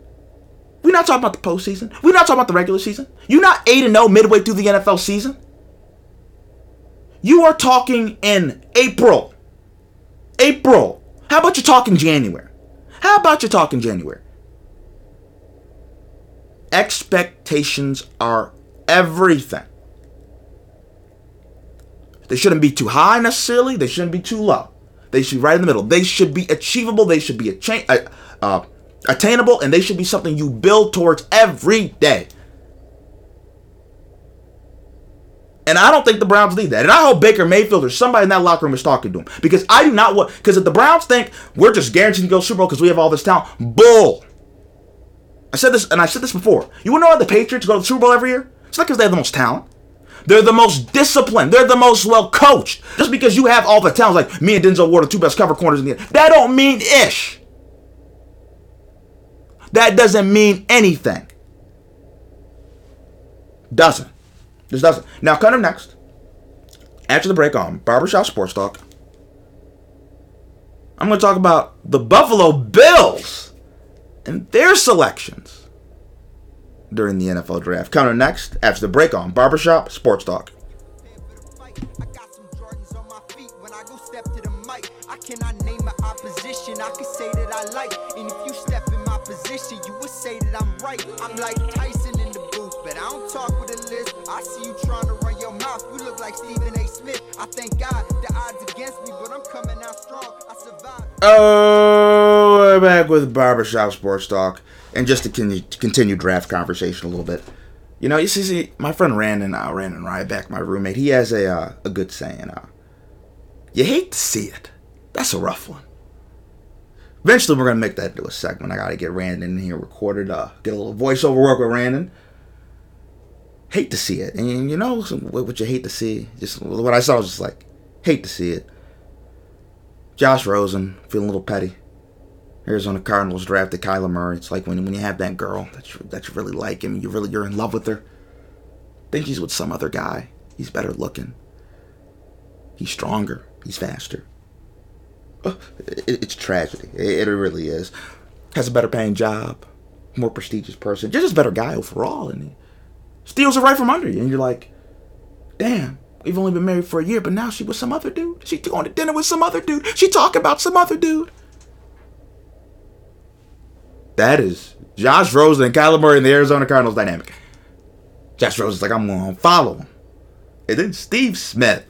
We're not talking about the postseason. We're not talking about the regular season. You're not 8 and 0 midway through the NFL season. You are talking in April. April. How about you talking January? How about you talking January? Expectations are everything. They shouldn't be too high necessarily. They shouldn't be too low. They should be right in the middle. They should be achievable. They should be atta- uh, uh, attainable, and they should be something you build towards every day. And I don't think the Browns need that. And I hope Baker Mayfield or somebody in that locker room is talking to him. Because I do not want, because if the Browns think we're just guaranteed to go Super Bowl because we have all this talent, bull. I said this, and I said this before. You want to know why the Patriots go to the Super Bowl every year? It's not because they have the most talent. They're the most disciplined. They're the most well coached. Just because you have all the talent, like me and Denzel Ward, the two best cover corners in the that don't mean ish. That doesn't mean anything. Doesn't. Just doesn't. Now, kind of next. After the break on Barbershop Sports Talk, I'm going to talk about the Buffalo Bills and their selections during the NFL draft. Coming next after the break on Barbershop Sports Talk. I'm like Tyson in the booth, but I don't talk with a list. I see you trying to run your mouth. You look like Stephen A. Smith. I thank God the odds against me, but I'm coming out strong. I survived. Oh, we're back with Barbershop Sports Talk. And just to continue, to continue draft conversation a little bit. You know, you see, see my friend Randon, uh, Randon Ryback, my roommate, he has a uh, a good saying. Uh, you hate to see it. That's a rough one. Eventually, we're gonna make that into a segment. I gotta get Randon in here recorded. Uh, get a little voiceover work with Randon. Hate to see it, and you know what what you hate to see. Just what I saw was just like, hate to see it. Josh Rosen feeling a little petty. Arizona Cardinals drafted Kyler Murray. It's like when when you have that girl that you that you really like and you really you're in love with her. Think she's with some other guy. He's better looking. He's stronger. He's faster. Uh, it- it's tragedy. It, it really is. Has a better paying job, more prestigious person, just a better guy overall, and he steals it right from under you. And you're like, damn, we've only been married for a year, but now she with some other dude. She going to dinner with some other dude. She talking about some other dude. That is Josh Rosen and Kyler Murray in the Arizona Cardinals dynamic. Josh Rosen's like, I'm going to follow him. And then Steve Smith.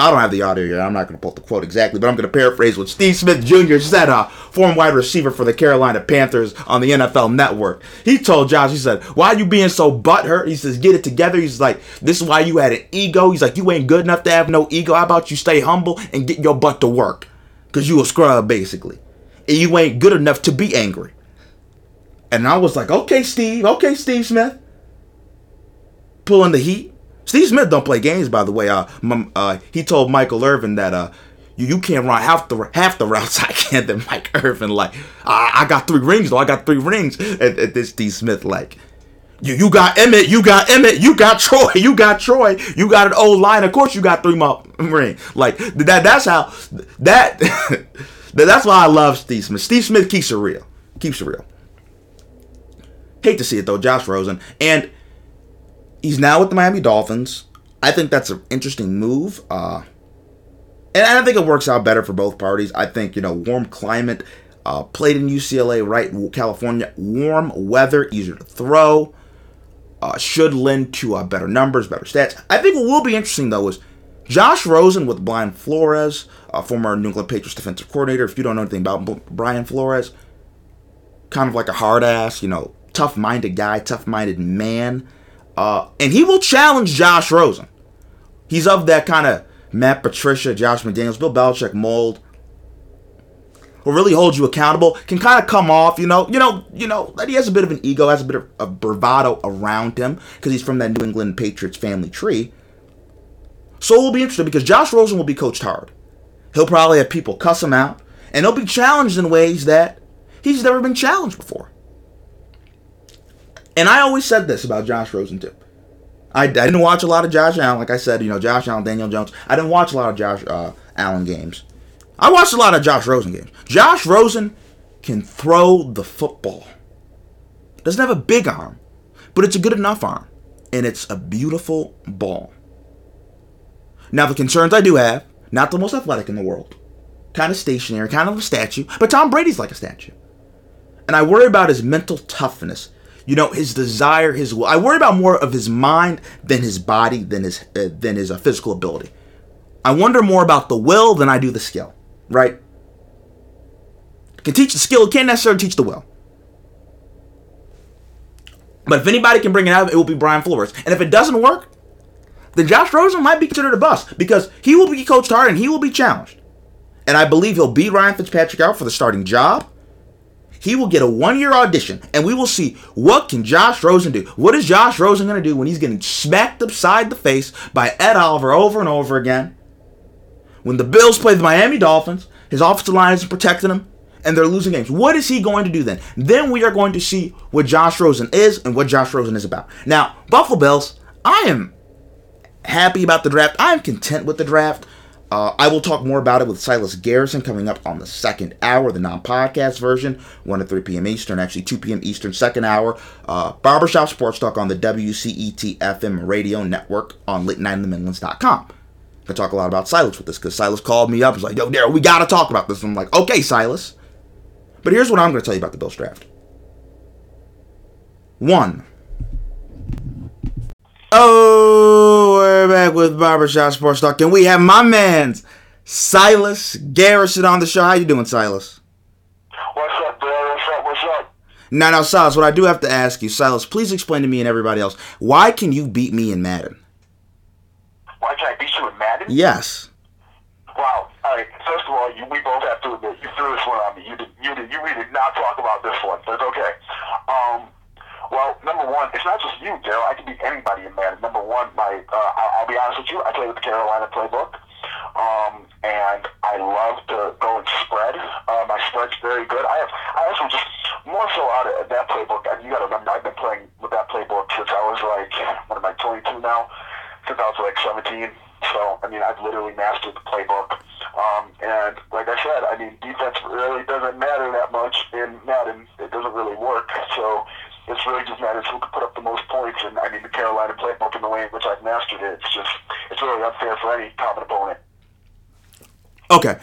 I don't have the audio here. I'm not going to pull the quote exactly, but I'm going to paraphrase what Steve Smith Jr. said, uh, former wide receiver for the Carolina Panthers on the NFL Network. He told Josh, he said, Why are you being so butthurt? He says, Get it together. He's like, This is why you had an ego. He's like, You ain't good enough to have no ego. How about you stay humble and get your butt to work? Because you a scrub, basically. And you ain't good enough to be angry. And I was like, Okay, Steve. Okay, Steve Smith. Pulling the heat. Steve Smith don't play games, by the way. Uh, uh, he told Michael Irvin that uh, you, you can't run half the half the routes I can that Mike Irvin like, I, I got three rings though. I got three rings. at, and this Steve Smith like, you you got Emmitt, you got Emmitt, you got Troy, you got Troy, you got an old line. Of course, you got three more ring. Like that. That's how that. that's why I love Steve Smith. Steve Smith keeps it real. Keeps it real. Hate to see it though, Josh Rosen and he's now with the Miami Dolphins. I think that's an interesting move. Uh, and I think it works out better for both parties. I think, you know, warm climate, uh, played in UCLA, right? California, warm weather, easier to throw, uh, should lend to uh, better numbers, better stats. I think what will be interesting, though, is Josh Rosen with Brian Flores, uh, former New England Patriots defensive coordinator. If you don't know anything about Brian Flores, kind of like a hard ass, you know, tough minded guy, tough minded man. Uh, and he will challenge Josh Rosen. He's of that kind of Matt Patricia, Josh McDaniels, Bill Belichick mold. Will really hold you accountable. Can kind of come off, you know, you know, you know that he has a bit of an ego, has a bit of, of bravado around him because he's from that New England Patriots family tree. So it will be interesting because Josh Rosen will be coached hard. He'll probably have people cuss him out, and he'll be challenged in ways that he's never been challenged before. And I always said this about Josh Rosen too. I, I didn't watch a lot of Josh Allen, like I said, you know, Josh Allen, Daniel Jones. I didn't watch a lot of Josh uh, Allen games. I watched a lot of Josh Rosen games. Josh Rosen can throw the football. Doesn't have a big arm, but it's a good enough arm, and it's a beautiful ball. Now the concerns I do have, not the most athletic in the world, kind of stationary, kind of a statue, but Tom Brady's like a statue. And I worry about his mental toughness. You know, his desire, his will. I worry about more of his mind than his body, than his uh, than his uh, physical ability. I wonder more about the will than I do the skill. Right? Can teach the skill, can't necessarily teach the will. But if anybody can bring it out, it will be Brian Flores. And if it doesn't work, then Josh Rosen might be considered a bust because he will be coached hard and he will be challenged. And I believe he'll beat Ryan Fitzpatrick out for the starting job. He will get a one-year audition, and we will see what can Josh Rosen do. What is Josh Rosen going to do when he's getting smacked upside the face by Ed Oliver over and over again? When the Bills play the Miami Dolphins, his offensive line isn't protecting him, and they're losing games. What is he going to do then? Then we are going to see what Josh Rosen is and what Josh Rosen is about. Now, Buffalo Bills, I am happy about the draft. I'm content with the draft. Uh, I will talk more about it with Silas Garrison coming up on the second hour, the non-podcast version, 1 to 3 p.m. Eastern, actually 2 p.m. Eastern, second hour. Uh, Barbershop Sports Talk on the WCET FM radio network on late9themidlands.com. I talk a lot about Silas with this because Silas called me up. He's like, yo, Daryl, we got to talk about this. And I'm like, okay, Silas. But here's what I'm going to tell you about the Bills draft. One. Oh, we're back with Barbershop Sports Talk, and we have my man's Silas Garrison on the show. How you doing, Silas? What's up, Bill? What's up? What's up? Now, now, Silas, what I do have to ask you, Silas, please explain to me and everybody else, why can you beat me in Madden? Why can't I beat you in Madden? Yes. Wow. All right. First of all, you, we both have to admit you threw this one on me. You did. You did. You really did not talk about this one, but it's okay. Um. Well, number one, it's not just you, Daryl. I can beat anybody in Madden. Number one, my uh, I'll, I'll be honest with you. I play with the Carolina playbook, um, and I love to go and spread. Uh, my spread's very good. I have. I also just more so out of that playbook. You got to remember, I've been playing with that playbook since I was like, what am I, 22 now? Since I was like 17. So, I mean, I've literally mastered playbook. Um, and like I said, I mean, defense really doesn't matter that much in Madden. It doesn't really work. So it's really just matters who can put up the most points. And I mean, the Carolina playbook and the way in which I've mastered it, it's just, it's really unfair for any common opponent. Okay.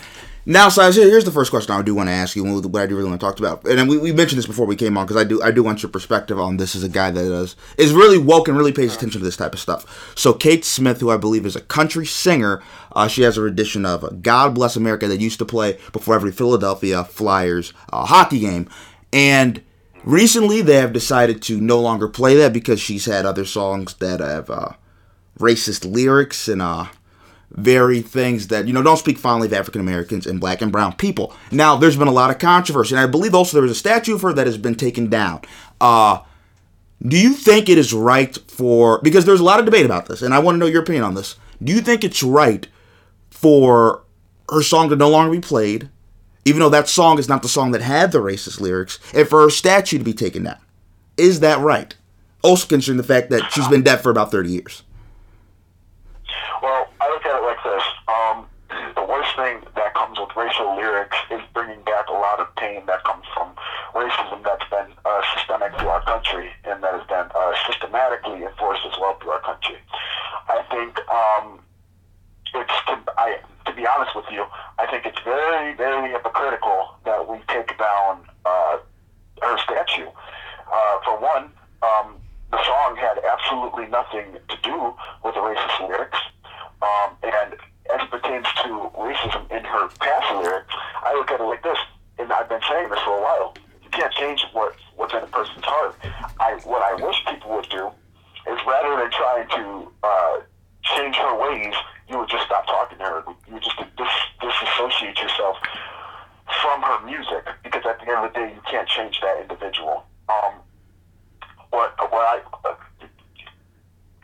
Now, here- here's the first question I do want to ask you, what I do really want to talk about. And we, we mentioned this before we came on because I do I do want your perspective on this as a guy that is is really woke and really pays attention to this type of stuff. So, Kate Smith, who I believe is a country singer, uh, she has a rendition of "God Bless America" that used to play before every Philadelphia Flyers uh, hockey game, and recently they have decided to no longer play that because she's had other songs that have uh, racist lyrics and uh very things that you know don't speak fondly of African Americans and black and brown people. Now, there's been a lot of controversy, and I believe also there was a statue of her that has been taken down. Uh, do you think it is right for because there's a lot of debate about this, and I want to know your opinion on this. Do you think it's right for her song to no longer be played, even though that song is not the song that had the racist lyrics, and for her statue to be taken down? Is that right? Also considering the fact that she's been dead for about 30 years. Well, I look at it this. Um, the worst thing that comes with racial lyrics is bringing back a lot of pain that comes from racism that's been uh, systemic to our country and that has been uh, systematically enforced as well through our country. I think um, it's, to, I, to be honest with you, I think it's very, very hypocritical that we take down uh, her statue. Uh, for one, um, the song had absolutely nothing to do with the racist lyrics. Um, and as it pertains to racism in her past lyrics, I look at it like this, and I've been saying this for a while. You can't change what, what's in a person's heart. I, what I wish people would do is rather than trying to uh, change her ways, you would just stop talking to her. You would just dis- disassociate yourself from her music because at the end of the day, you can't change that individual. Um, what, what I, uh,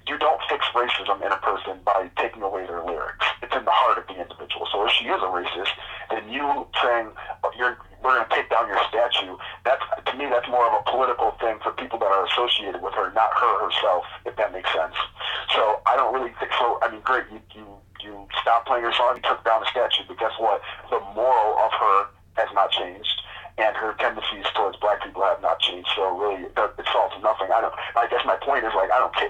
you don't fix racism in a person by taking away their lyrics. It's in the heart of the individual. So if she is a racist, then you saying "Oh, you're we're going to take down your statue, that's to me that's more of a political thing for people that are associated with her, not her herself, if that makes sense. So I don't really think so. I mean, great, you you you stopped playing her song, you took down the statue, but guess what? The moral of her has not changed and her tendencies towards black people have not changed. So really, it, it solves nothing. I don't. I guess my point is like I don't care.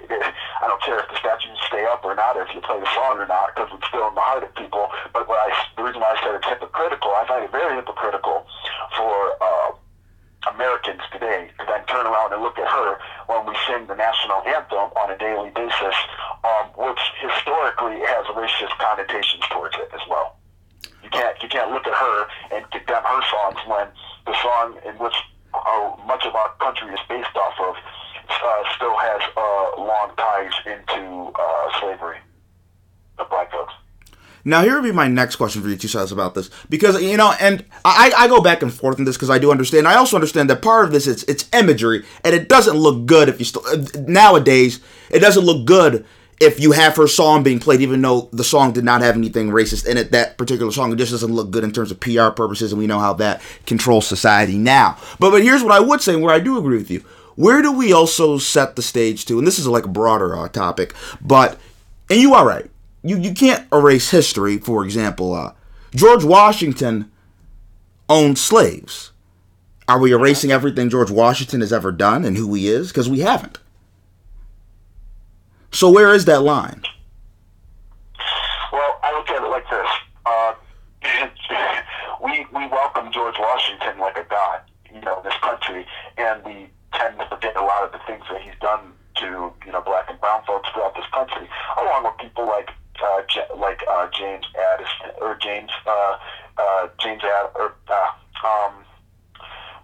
I don't care if the statues stay up or not, or if you play the song or not, because it's still in the heart of people. But what I, the reason why I said it's hypocritical, I find it very hypocritical for. Uh, Americans today to then turn around and look at her when we sing the national anthem on a daily basis, um, which historically has racist connotations towards it as well. You can't you can't look at her and condemn her songs when the song in which our, much of our country is based off of uh, still has uh, long ties into uh, slavery of black folks. Now, here would be my next question for you two sides about this, because you know, and I, I go back and forth in this because I do understand. I also understand that part of this is it's imagery, and it doesn't look good if you still nowadays. It doesn't look good if you have her song being played, even though the song did not have anything racist in it. That particular song it just doesn't look good in terms of PR purposes, and we know how that controls society now. But but here's what I would say, where I do agree with you. Where do we also set the stage to? And this is like a broader uh, topic, but and you are right. You you can't erase history. For example, uh, George Washington owned slaves. Are we erasing everything George Washington has ever done and who he is? Because we haven't. So where is that line? Well, I look at it like this. Uh, we we welcome George Washington like a god, you know, in this country, and we tend to forget a lot of the things that he's done to you know black and brown folks throughout this country, along with people like uh, J- like uh, James Addison or James uh, uh, James Ad or uh, um,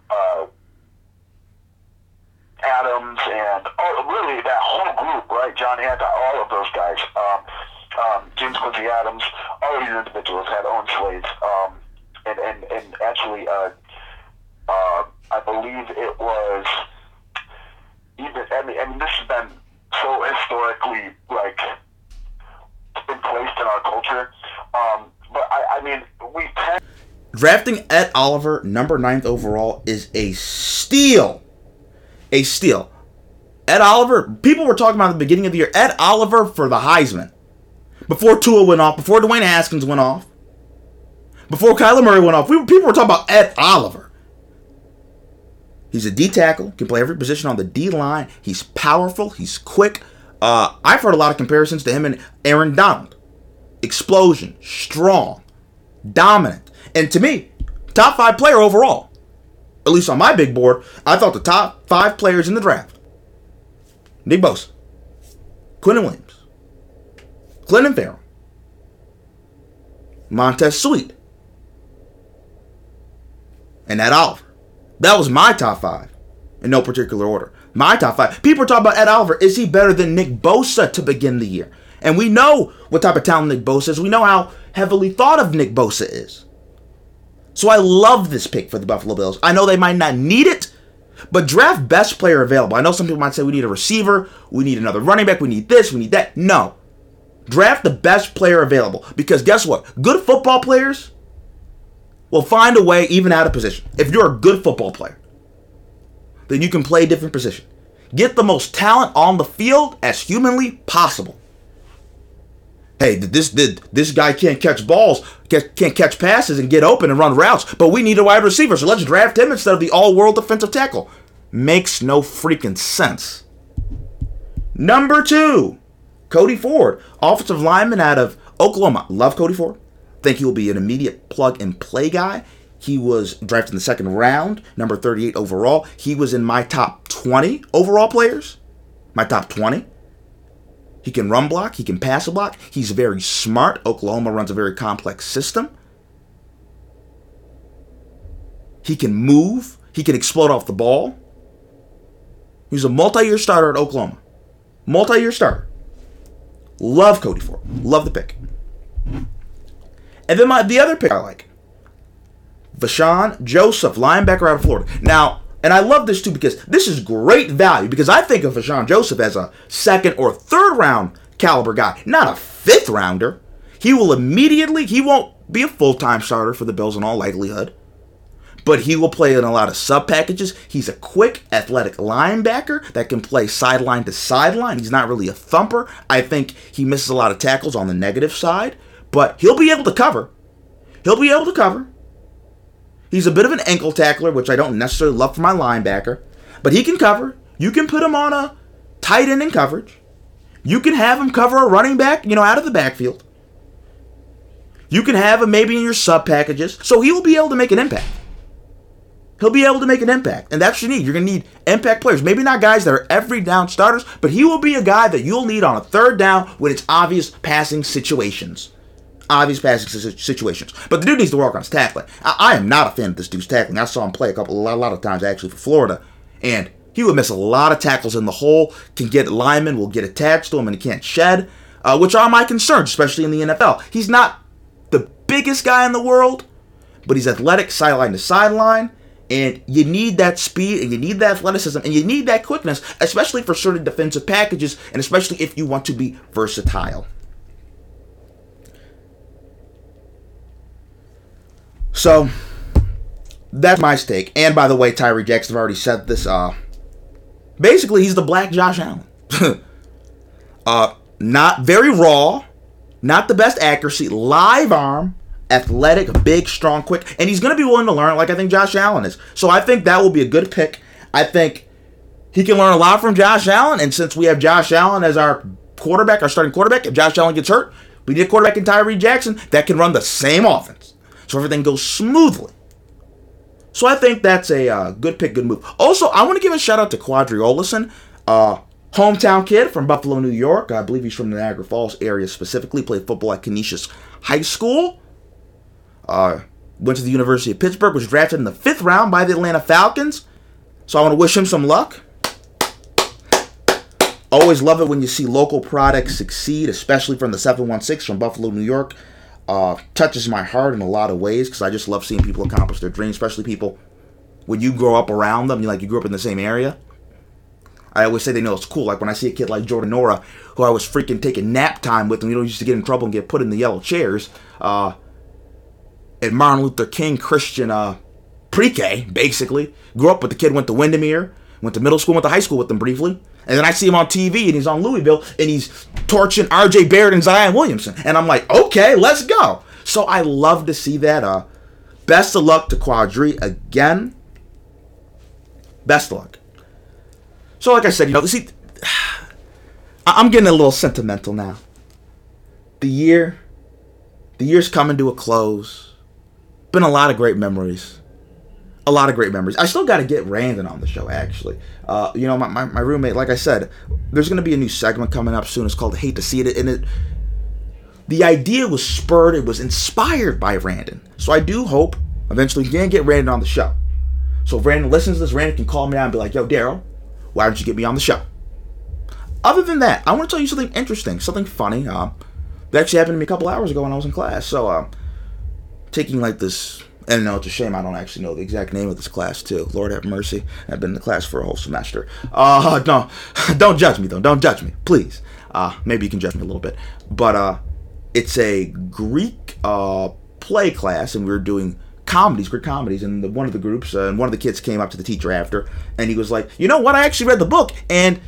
uh, Adams and all, really that whole group, right? John Hancock, all of those guys. Um, um, James Quincy Adams, all of these individuals had owned slaves. Um, and, and, and actually, uh, uh, I believe it was even, I mean, I mean, this has been so historically, like, been placed in our culture. Um, but I, I mean, we tend Drafting Ed Oliver, number ninth overall, is a steal. A steal. Ed Oliver, people were talking about at the beginning of the year, Ed Oliver for the Heisman. Before Tua went off, before Dwayne Haskins went off, before Kyler Murray went off, we, people were talking about Ed Oliver. He's a D tackle, can play every position on the D line. He's powerful, he's quick. Uh, I've heard a lot of comparisons to him and Aaron Donald. Explosion, strong, dominant. And to me, top five player overall. At least on my big board, I thought the top five players in the draft. Nick Bosa, Quinnen Williams, Clinton Ferrell, Montez Sweat, and Ed Oliver. That was my top five in no particular order. My top five. People are talking about Ed Oliver. Is he better than Nick Bosa to begin the year? And we know what type of talent Nick Bosa is. We know how heavily thought of Nick Bosa is. So I love this pick for the Buffalo Bills. I know they might not need it, but draft best player available. I know some people might say we need a receiver, we need another running back, we need this, we need that. No. Draft the best player available. Because guess what? Good football players will find a way even out of position. If you're a good football player, then you can play a different position. Get the most talent on the field as humanly possible. Hey, this this, guy can't catch balls, can't can't catch passes and get open and run routes, but we need a wide receiver, so let's draft him instead of the all-world defensive tackle. Makes no freaking sense. Number two, Cody Ford, offensive lineman out of Oklahoma. Love Cody Ford. Think he will be an immediate plug and play guy. He was drafted in the second round, number 38 overall. He was in my top 20 overall players. My top 20. He can run block, he can pass a block. He's very smart. Oklahoma runs a very complex system. He can move, he can explode off the ball. He's a multi year starter at Oklahoma. Multi year starter. Love Cody Ford. Love the pick. And then my the other pick I like. Vosean Joseph, linebacker out of Florida. Now, and I love this too because this is great value because I think of Vosean Joseph as a second or third round caliber guy, not a fifth rounder. He will immediately, he won't be a full time starter for the Bills in all likelihood, but he will play in a lot of sub packages. He's a quick, athletic linebacker that can play sideline to sideline. He's not really a thumper. I think he misses a lot of tackles on the negative side, but he'll be able to cover. He'll be able to cover. He's a bit of an ankle tackler, which I don't necessarily love for my linebacker, but he can cover. You can put him on a tight end in coverage. You can have him cover a running back, you know, out of the backfield. You can have him maybe in your sub packages, so he will be able to make an impact. He'll be able to make an impact, and that's what you need. You're going to need impact players. Maybe not guys that are every down starters, but he will be a guy that you'll need on a third down when it's obvious passing situations obvious passing situations. But the dude needs to work on his tackling. I, I am not a fan of this dude's tackling. I saw him play a couple, a lot, a lot of times actually for Florida, and He would miss a lot of tackles in the hole, can get linemen, will get attached to him, and he can't shed, uh, which are my concerns, especially in the NFL. He's not the biggest guy in the world, but he's athletic sideline to sideline. And you need that speed and you need that athleticism and you need that quickness, especially for certain defensive packages and especially if you want to be versatile. So that's my stake. And by the way, Tyree Jackson already said this. Uh, basically, he's the black Josh Allen. uh, not very raw, not the best accuracy, live arm, athletic, big, strong, quick, and he's going to be willing to learn like I think Josh Allen is. So I think that will be a good pick. I think he can learn a lot from Josh Allen, and since we have Josh Allen as our quarterback, our starting quarterback, if Josh Allen gets hurt, we need a quarterback in Tyree Jackson that can run the same offense. So everything goes smoothly. So I think that's a uh, good pick, good move. Also, I want to give a shout out to Qadree Ollison, uh, hometown kid from Buffalo, New York. I believe he's from the Niagara Falls area specifically. Played football at Canisius High School. Uh, went to the University of Pittsburgh. Was drafted in the fifth round by the Atlanta Falcons. So I want to wish him some luck. Always love it when you see local products succeed, especially from the 716 from Buffalo, New York. Uh, touches my heart in a lot of ways because I just love seeing people accomplish their dreams, especially people when you grow up around them, you like you grew up in the same area. I always say they know it's cool. Like when I see a kid like Jordan Nwora, who I was freaking taking nap time with, and you know, used to get in trouble and get put in the yellow chairs. Uh, at Martin Luther King Christian uh, pre-K, basically. Grew up with the kid, went to Windermere, went to middle school, went to high school with them briefly. And then I see him on TV and he's on Louisville and he's torching RJ Barrett and Zion Williamson. And I'm like, okay, let's go. So I love to see that. Uh, best of luck to Qadree again. Best of luck. So like I said, you know, see, I'm getting a little sentimental now. The year, the year's coming to a close. Been a lot of great memories a lot of great memories. I still got to get Randon on the show, actually. Uh, you know, my, my, my roommate, like I said, there's going to be a new segment coming up soon. It's called Hate to See It. And it, the idea was spurred, it was inspired by Randon. So I do hope eventually we can get Randon on the show. So if Randon listens to this, Randon can call me out and be like, yo, Daryl, why don't you get me on the show? Other than that, I want to tell you something interesting, something funny. Uh, that actually happened to me a couple hours ago when I was in class. So, uh, taking like this and no, it's a shame I don't actually know the exact name of this class too. Lord have mercy. I've been in the class for a whole semester. Uh no, don't judge me though. Don't judge me, please. Uh, maybe you can judge me a little bit, but uh, it's a Greek uh play class, and we were doing comedies, Greek comedies, and the, one of the groups, uh, and one of the kids came up to the teacher after, and he was like, you know what? I actually read the book, and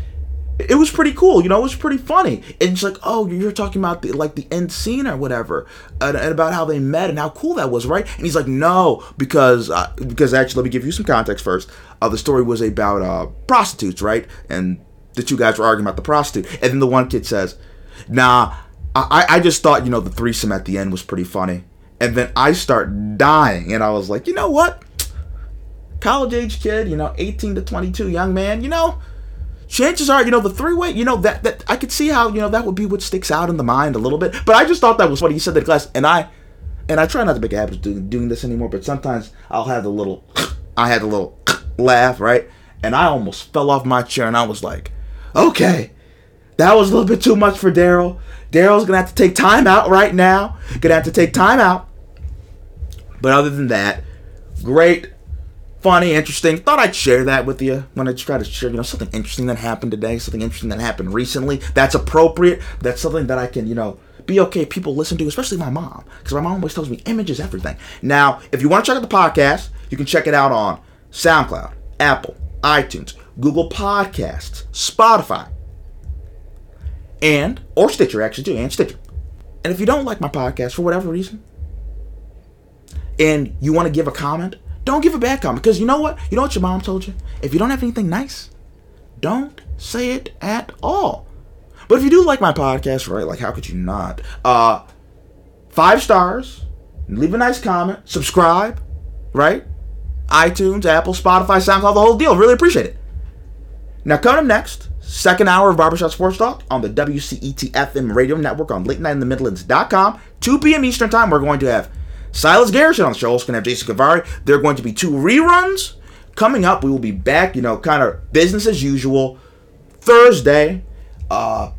it was pretty cool, you know, it was pretty funny. And it's like, oh, you're talking about the like the end scene or whatever, and, and about how they met and how cool that was, right? And he's like, no, because uh, because actually, let me give you some context first. Uh, the story was about uh, prostitutes, right? And the two guys were arguing about the prostitute, and then the one kid says, nah, I I just thought you know the threesome at the end was pretty funny, and then I start dying, and I was like, you know what? College age kid, you know, 18 to 22, young man, you know chances are, you know, the three way, you know, that that I could see how, you know, that would be what sticks out in the mind a little bit. But I just thought that was funny. he said in class, and I and I try not to make a habit of doing, doing this anymore, but sometimes I'll have the little I had a little laugh, right? And I almost fell off my chair and I was like, okay, that was a little bit too much for Daryl. Daryl's gonna have to take time out right now. Gonna have to take time out. But other than that, great funny, interesting. Thought I'd share that with you when I try to share, you know, something interesting that happened today, something interesting that happened recently. That's appropriate. That's something that I can, you know, be okay. People listen to, especially my mom, because my mom always tells me image is everything. Now, if you want to check out the podcast, you can check it out on SoundCloud, Apple, iTunes, Google Podcasts, Spotify, and or Stitcher actually too, and Stitcher. And if you don't like my podcast for whatever reason, and you want to give a comment, don't give a bad comment because you know what? You know what your mom told you? If you don't have anything nice, don't say it at all. But if you do like my podcast, right? Like how could you not? Uh five stars, leave a nice comment, subscribe, right? iTunes, Apple, Spotify, SoundCloud, the whole deal. Really appreciate it. Now coming up next, second hour of Barbershop Sports Talk on the E WCET FM radio network on late night in the Midlands.com, 2 p.m. Eastern time. We're going to have Silas Garrison on the show. Also going to have Jason Cavari. There are going to be two reruns coming up, we will be back, you know, kind of business as usual. Thursday, uh,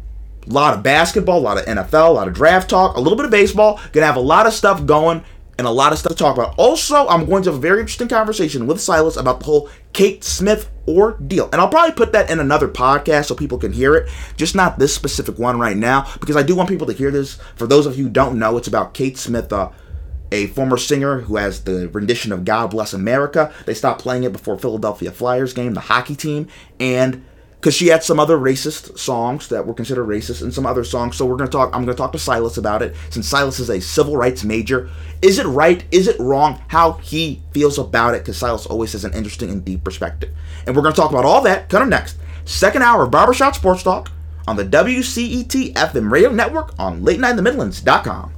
a lot of basketball, a lot of NFL, a lot of draft talk, a little bit of baseball. Gonna have a lot of stuff going and a lot of stuff to talk about. Also, I'm going to have a very interesting conversation with Silas about the whole Kate Smith ordeal. And I'll probably put that in another podcast so people can hear it, just not this specific one right now, because I do want people to hear this. For those of you who don't know, it's about Kate Smith, uh, a former singer who has the rendition of God Bless America. They stopped playing it before Philadelphia Flyers game, the hockey team, and because she had some other racist songs that were considered racist and some other songs. So we're gonna talk. I'm gonna talk to Silas about it since Silas is a civil rights major. Is it right? Is it wrong? How he feels about it? Because Silas always has an interesting and deep perspective. And we're gonna talk about all that kind of next. Second hour of Barbershop Sports Talk on the WCET FM radio network on late night in the Midlands.com.